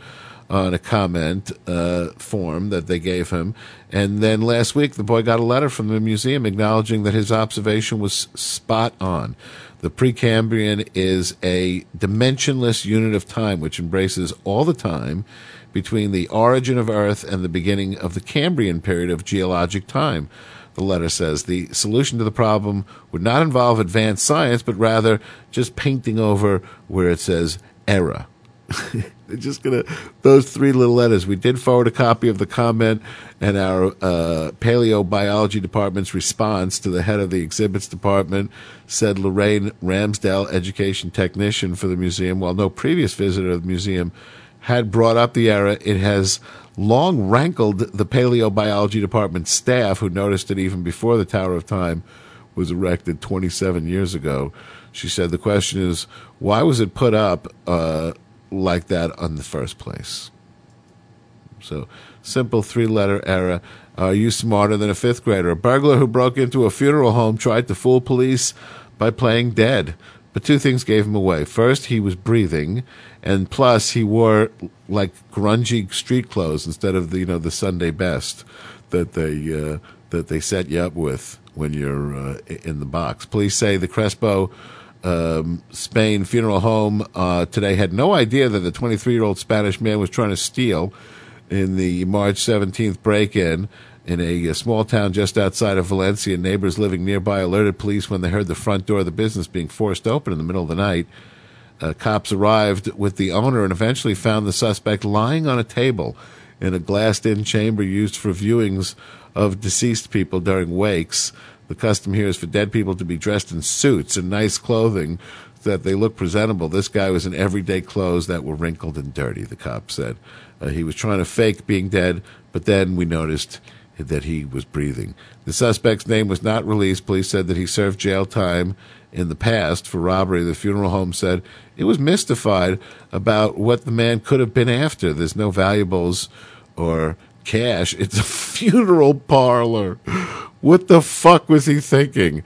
on a comment uh, form that they gave him. And then last week, the boy got a letter from the museum acknowledging that his observation was spot on. The Precambrian is a dimensionless unit of time which embraces all the time between the origin of Earth and the beginning of the Cambrian period of geologic time. The letter says the solution to the problem would not involve advanced science, but rather just painting over where it says era. They're just gonna those three little letters. We did forward a copy of the comment and our uh, paleobiology department's response to the head of the exhibits department said Lorraine Ramsdale, education technician for the museum, while no previous visitor of the museum had brought up the error, it has long rankled the paleobiology department staff who noticed it even before the Tower of Time was erected 27 years ago. She said the question is why was it put up uh, like that in the first place? So, simple three letter error. Are you smarter than a fifth grader? A burglar who broke into a funeral home tried to fool police by playing dead. But two things gave him away. First, he was breathing, and plus, he wore like grungy street clothes instead of the you know the Sunday best that they uh, that they set you up with when you're uh, in the box. Police say the Crespo um, Spain funeral home uh, today had no idea that the 23 year old Spanish man was trying to steal in the March 17th break in. In a, a small town just outside of Valencia, neighbors living nearby alerted police when they heard the front door of the business being forced open in the middle of the night. Uh, cops arrived with the owner and eventually found the suspect lying on a table in a glassed in chamber used for viewings of deceased people during wakes. The custom here is for dead people to be dressed in suits and nice clothing so that they look presentable. This guy was in everyday clothes that were wrinkled and dirty, the cop said. Uh, he was trying to fake being dead, but then we noticed that he was breathing. The suspect's name was not released. Police said that he served jail time in the past for robbery. The funeral home said it was mystified about what the man could have been after. There's no valuables or cash. It's a funeral parlor. What the fuck was he thinking?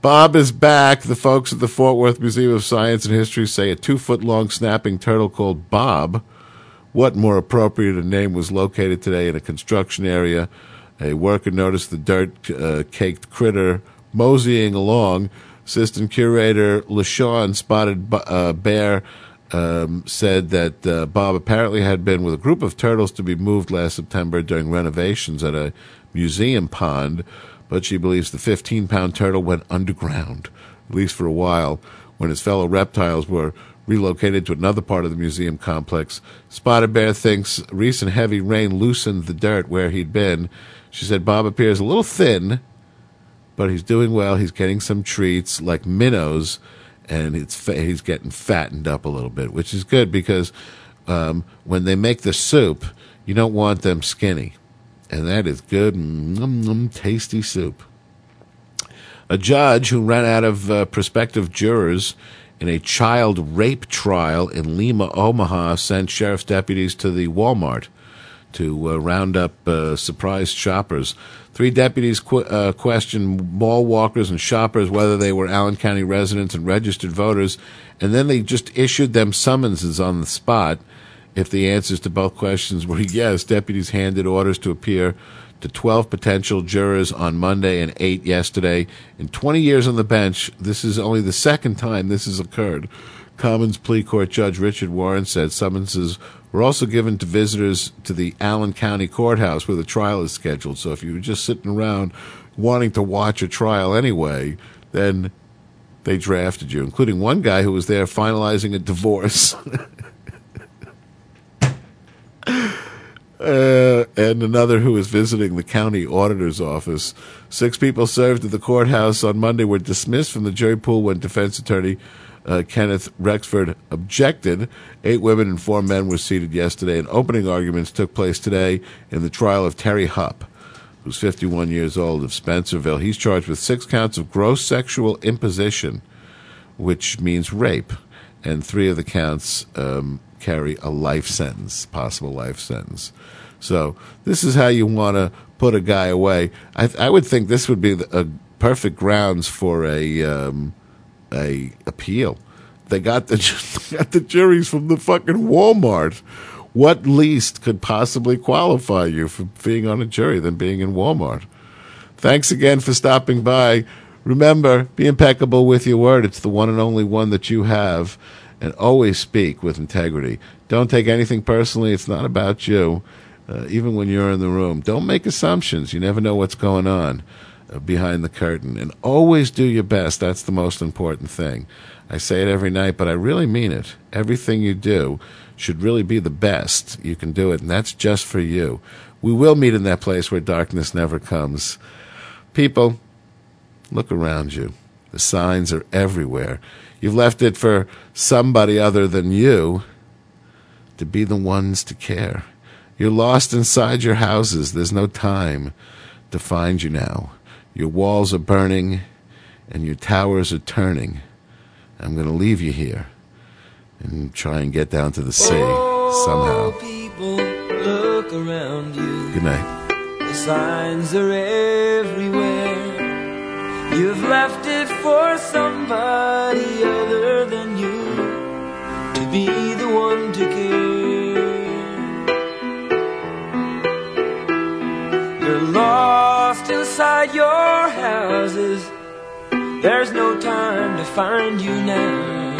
Bob is back. The folks at the Fort Worth Museum of Science and History say a two foot long snapping turtle called Bob. What more appropriate a name was located today in a construction area? A worker noticed the dirt uh, caked critter moseying along. Assistant curator LaShawn spotted uh, bear um, said that uh, Bob apparently had been with a group of turtles to be moved last September during renovations at a museum pond, but she believes the 15 pound turtle went underground, at least for a while, when his fellow reptiles were relocated to another part of the museum complex. Spotted Bear thinks recent heavy rain loosened the dirt where he'd been. She said Bob appears a little thin, but he's doing well. He's getting some treats like minnows, and it's he's getting fattened up a little bit, which is good because um, when they make the soup, you don't want them skinny, and that is good, mm, mm, tasty soup. A judge who ran out of uh, prospective jurors in a child rape trial in Lima, Omaha, sent sheriff's deputies to the Walmart to uh, round up uh, surprised shoppers. Three deputies qu- uh, questioned mall walkers and shoppers whether they were Allen County residents and registered voters, and then they just issued them summonses on the spot. If the answers to both questions were yes, deputies handed orders to appear to 12 potential jurors on Monday and 8 yesterday. In 20 years on the bench, this is only the second time this has occurred. Commons Plea Court Judge Richard Warren said summonses were also given to visitors to the Allen County Courthouse where the trial is scheduled. So if you were just sitting around wanting to watch a trial anyway, then they drafted you, including one guy who was there finalizing a divorce. Uh, and another who was visiting the county auditor's office. Six people served at the courthouse on Monday were dismissed from the jury pool when defense attorney uh, Kenneth Rexford objected. Eight women and four men were seated yesterday, and opening arguments took place today in the trial of Terry Hupp, who's 51 years old of Spencerville. He's charged with six counts of gross sexual imposition, which means rape, and three of the counts um, carry a life sentence, possible life sentence. So this is how you want to put a guy away. I, I would think this would be a perfect grounds for a um, a appeal. They got the got the juries from the fucking Walmart. What least could possibly qualify you for being on a jury than being in Walmart? Thanks again for stopping by. Remember, be impeccable with your word. It's the one and only one that you have. And always speak with integrity. Don't take anything personally. It's not about you, uh, even when you're in the room. Don't make assumptions. You never know what's going on uh, behind the curtain. And always do your best. That's the most important thing. I say it every night, but I really mean it. Everything you do should really be the best you can do it, and that's just for you. We will meet in that place where darkness never comes. People, look around you. The signs are everywhere. You've left it for somebody other than you to be the ones to care. You're lost inside your houses. There's no time to find you now. Your walls are burning and your towers are turning. I'm going to leave you here and try and get down to the sea somehow. People, look around you. Good night. The signs are everywhere. You've left it for somebody other than you to be the one to care. You're lost inside your houses. There's no time to find you now.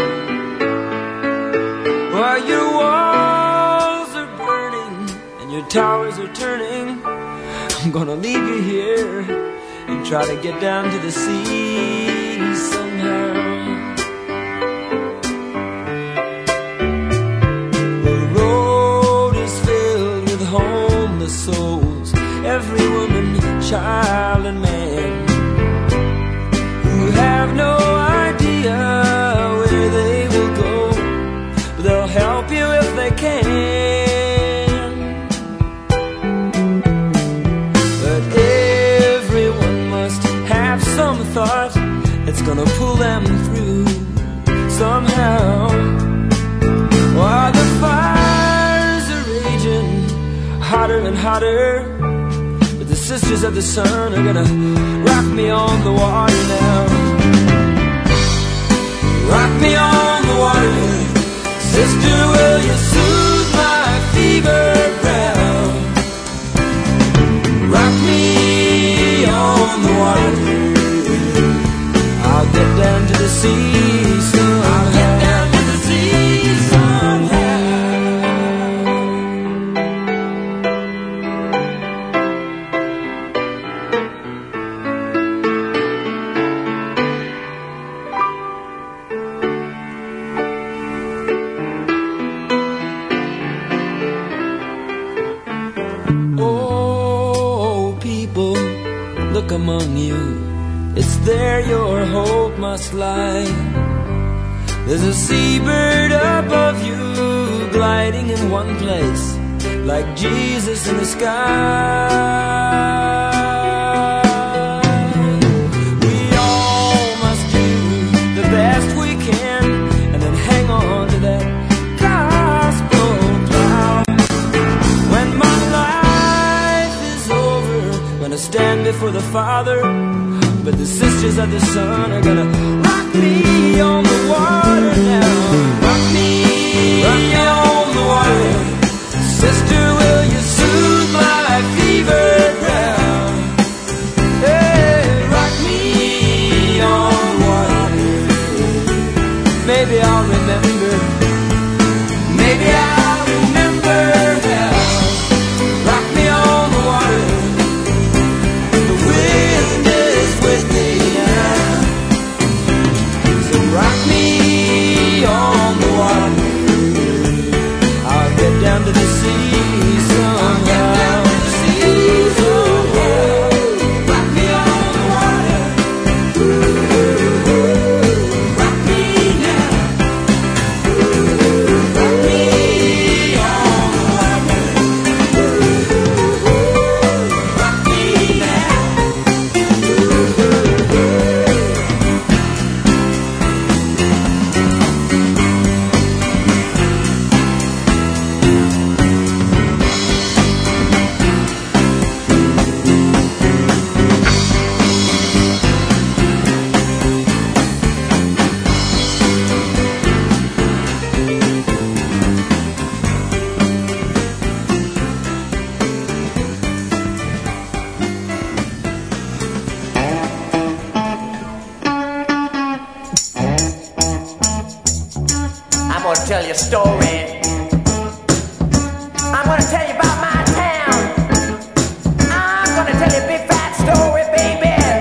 While your walls are burning and your towers are turning, I'm gonna leave you here and try to get down to the sea somehow. The road is filled with homeless souls, every woman, child, and hotter hotter, but the sisters of the sun are gonna rock me on the water now. Rock me on the water, sister. Will you soothe my fever brow? Rock me on the water. I'll get down to the sea